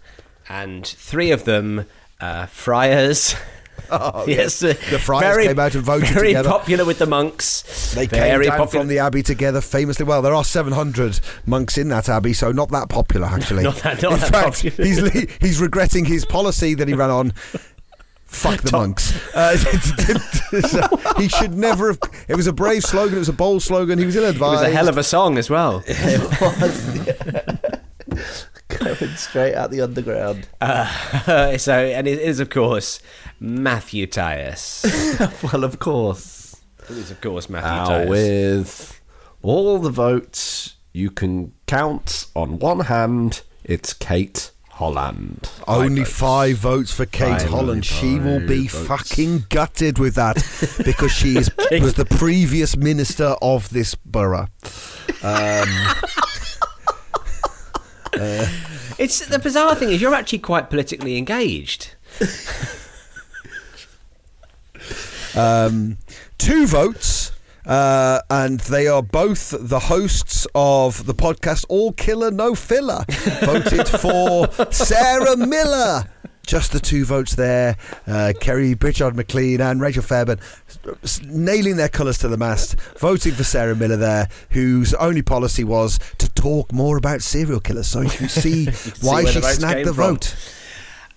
and three of them uh, friars. Oh, yes, The friars came out and voted Very together. popular with the monks. They very came down popular. from the abbey together famously. Well, there are 700 monks in that abbey, so not that popular, actually. Not that- not in that fact, popular. he's le- he's regretting his policy that he ran on. Fuck the monks. Uh, he should never have. It was a brave slogan. It was a bold slogan. He was ill it was a hell of a song as well. Going straight out the underground. Uh, so, and it is, of course, Matthew Tyus. well, of course. it is, of course, Matthew Now, Tyus. with all the votes you can count on one hand, it's Kate Holland. Only five votes for Kate Five, Holland. She will be votes. fucking gutted with that because she is, was the previous minister of this borough. Um, It's the bizarre thing is you're actually quite politically engaged. um, two votes, uh, and they are both the hosts of the podcast All Killer No Filler. voted for Sarah Miller. Just the two votes there. Uh, Kerry Pritchard McLean and Rachel Fairbairn s- nailing their colours to the mast, voting for Sarah Miller there, whose only policy was to talk more about serial killers so you can see why she snagged the from. vote.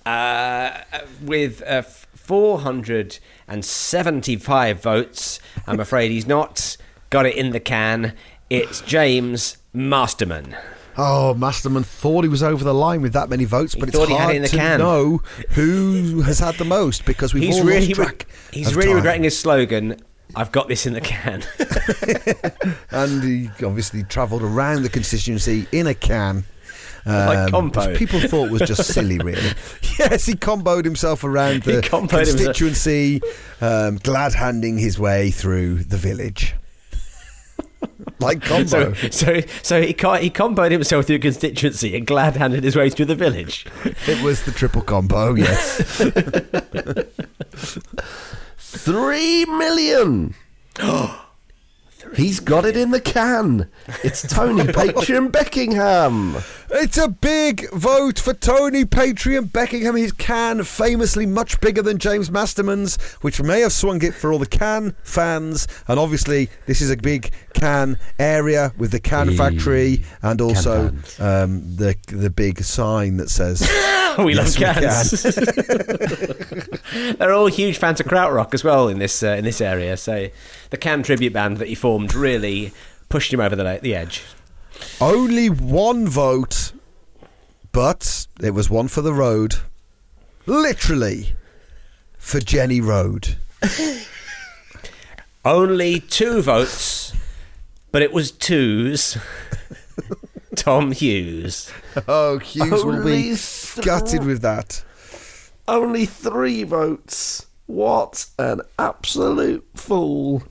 Uh, with uh, 475 votes, I'm afraid he's not got it in the can. It's James Masterman. Oh, Masterman thought he was over the line with that many votes, but thought it's he hard it in the to can. know who has had the most because we've He's all really, lost track. he's really time. regretting his slogan. I've got this in the can. and he obviously travelled around the constituency in a can. Um, which people thought was just silly, really. yes, he comboed himself around the constituency, um, glad handing his way through the village. Like combo. so, so, so he co- he comboed himself through constituency and glad handed his way through the village. it was the triple combo, yes. Three million! He's got it in the can. It's Tony Patreon Beckingham. It's a big vote for Tony Patriot Beckingham. His can, famously much bigger than James Masterman's, which may have swung it for all the can fans. And obviously, this is a big can area with the can Eee. factory and also um, the the big sign that says we Yes, we love cans. They're all huge fans of krautrock as well in this uh, in this area. So the Can tribute band that he formed really pushed him over the the edge. only one vote, but it was one for the road. Literally for Jenny Road. Only two votes, but it was twos. Tom Hughes. Oh, Hughes will be three- gutted with that. Only three votes. What an absolute fool.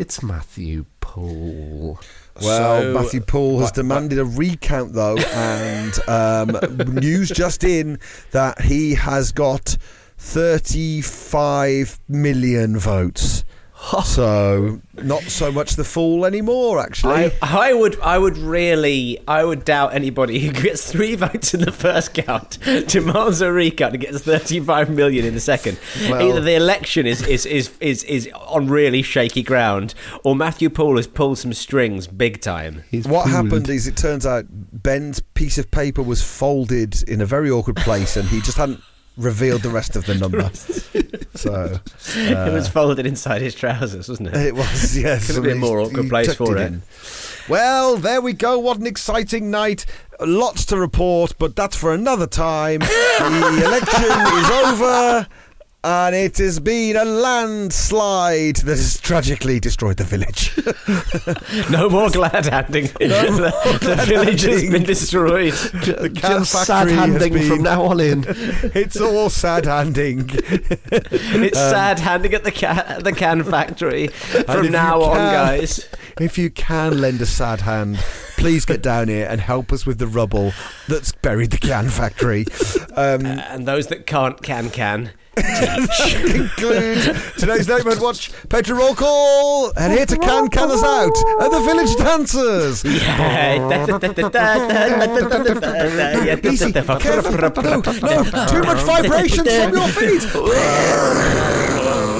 It's Matthew Poole. Well, So- Matthew Poole has demanded a recount, though, and um, news just in that he has got 35 million votes. so not so much the fool anymore. Actually, I, I would I would really I would doubt anybody who gets three votes in the first count demands a recount and gets 35 million in the second. Well- Either the election is is, is is is on really shaky ground, or Matthew Paul has pulled some strings big time. He's what fooled. happened is it turns out Ben's piece of paper was folded in a very awkward place, and he just hadn't revealed the rest of the number. so it was uh, folded inside his trousers, wasn't it? it was yes. Could have been a more awkward place for it. in. Well, there we go. What an exciting night. Lots to report, but that's for another time. the election is over. And it has been a landslide that has tragically destroyed the village. No more glad handing. the, the village has been destroyed. the can Just sad factory has handing been- from now on in. It's all sad handing. It's sad handing at the can, the can factory from you now on, can- guys. If you can lend a sad hand, please get down here and help us with the rubble that's buried the can factory. Um, And those that can't can can. Conclude today's Neighbourhood Watch. Petra roll call and here to can can us out are the village dancers. Easy, careful. No, no, too much vibration from your feet.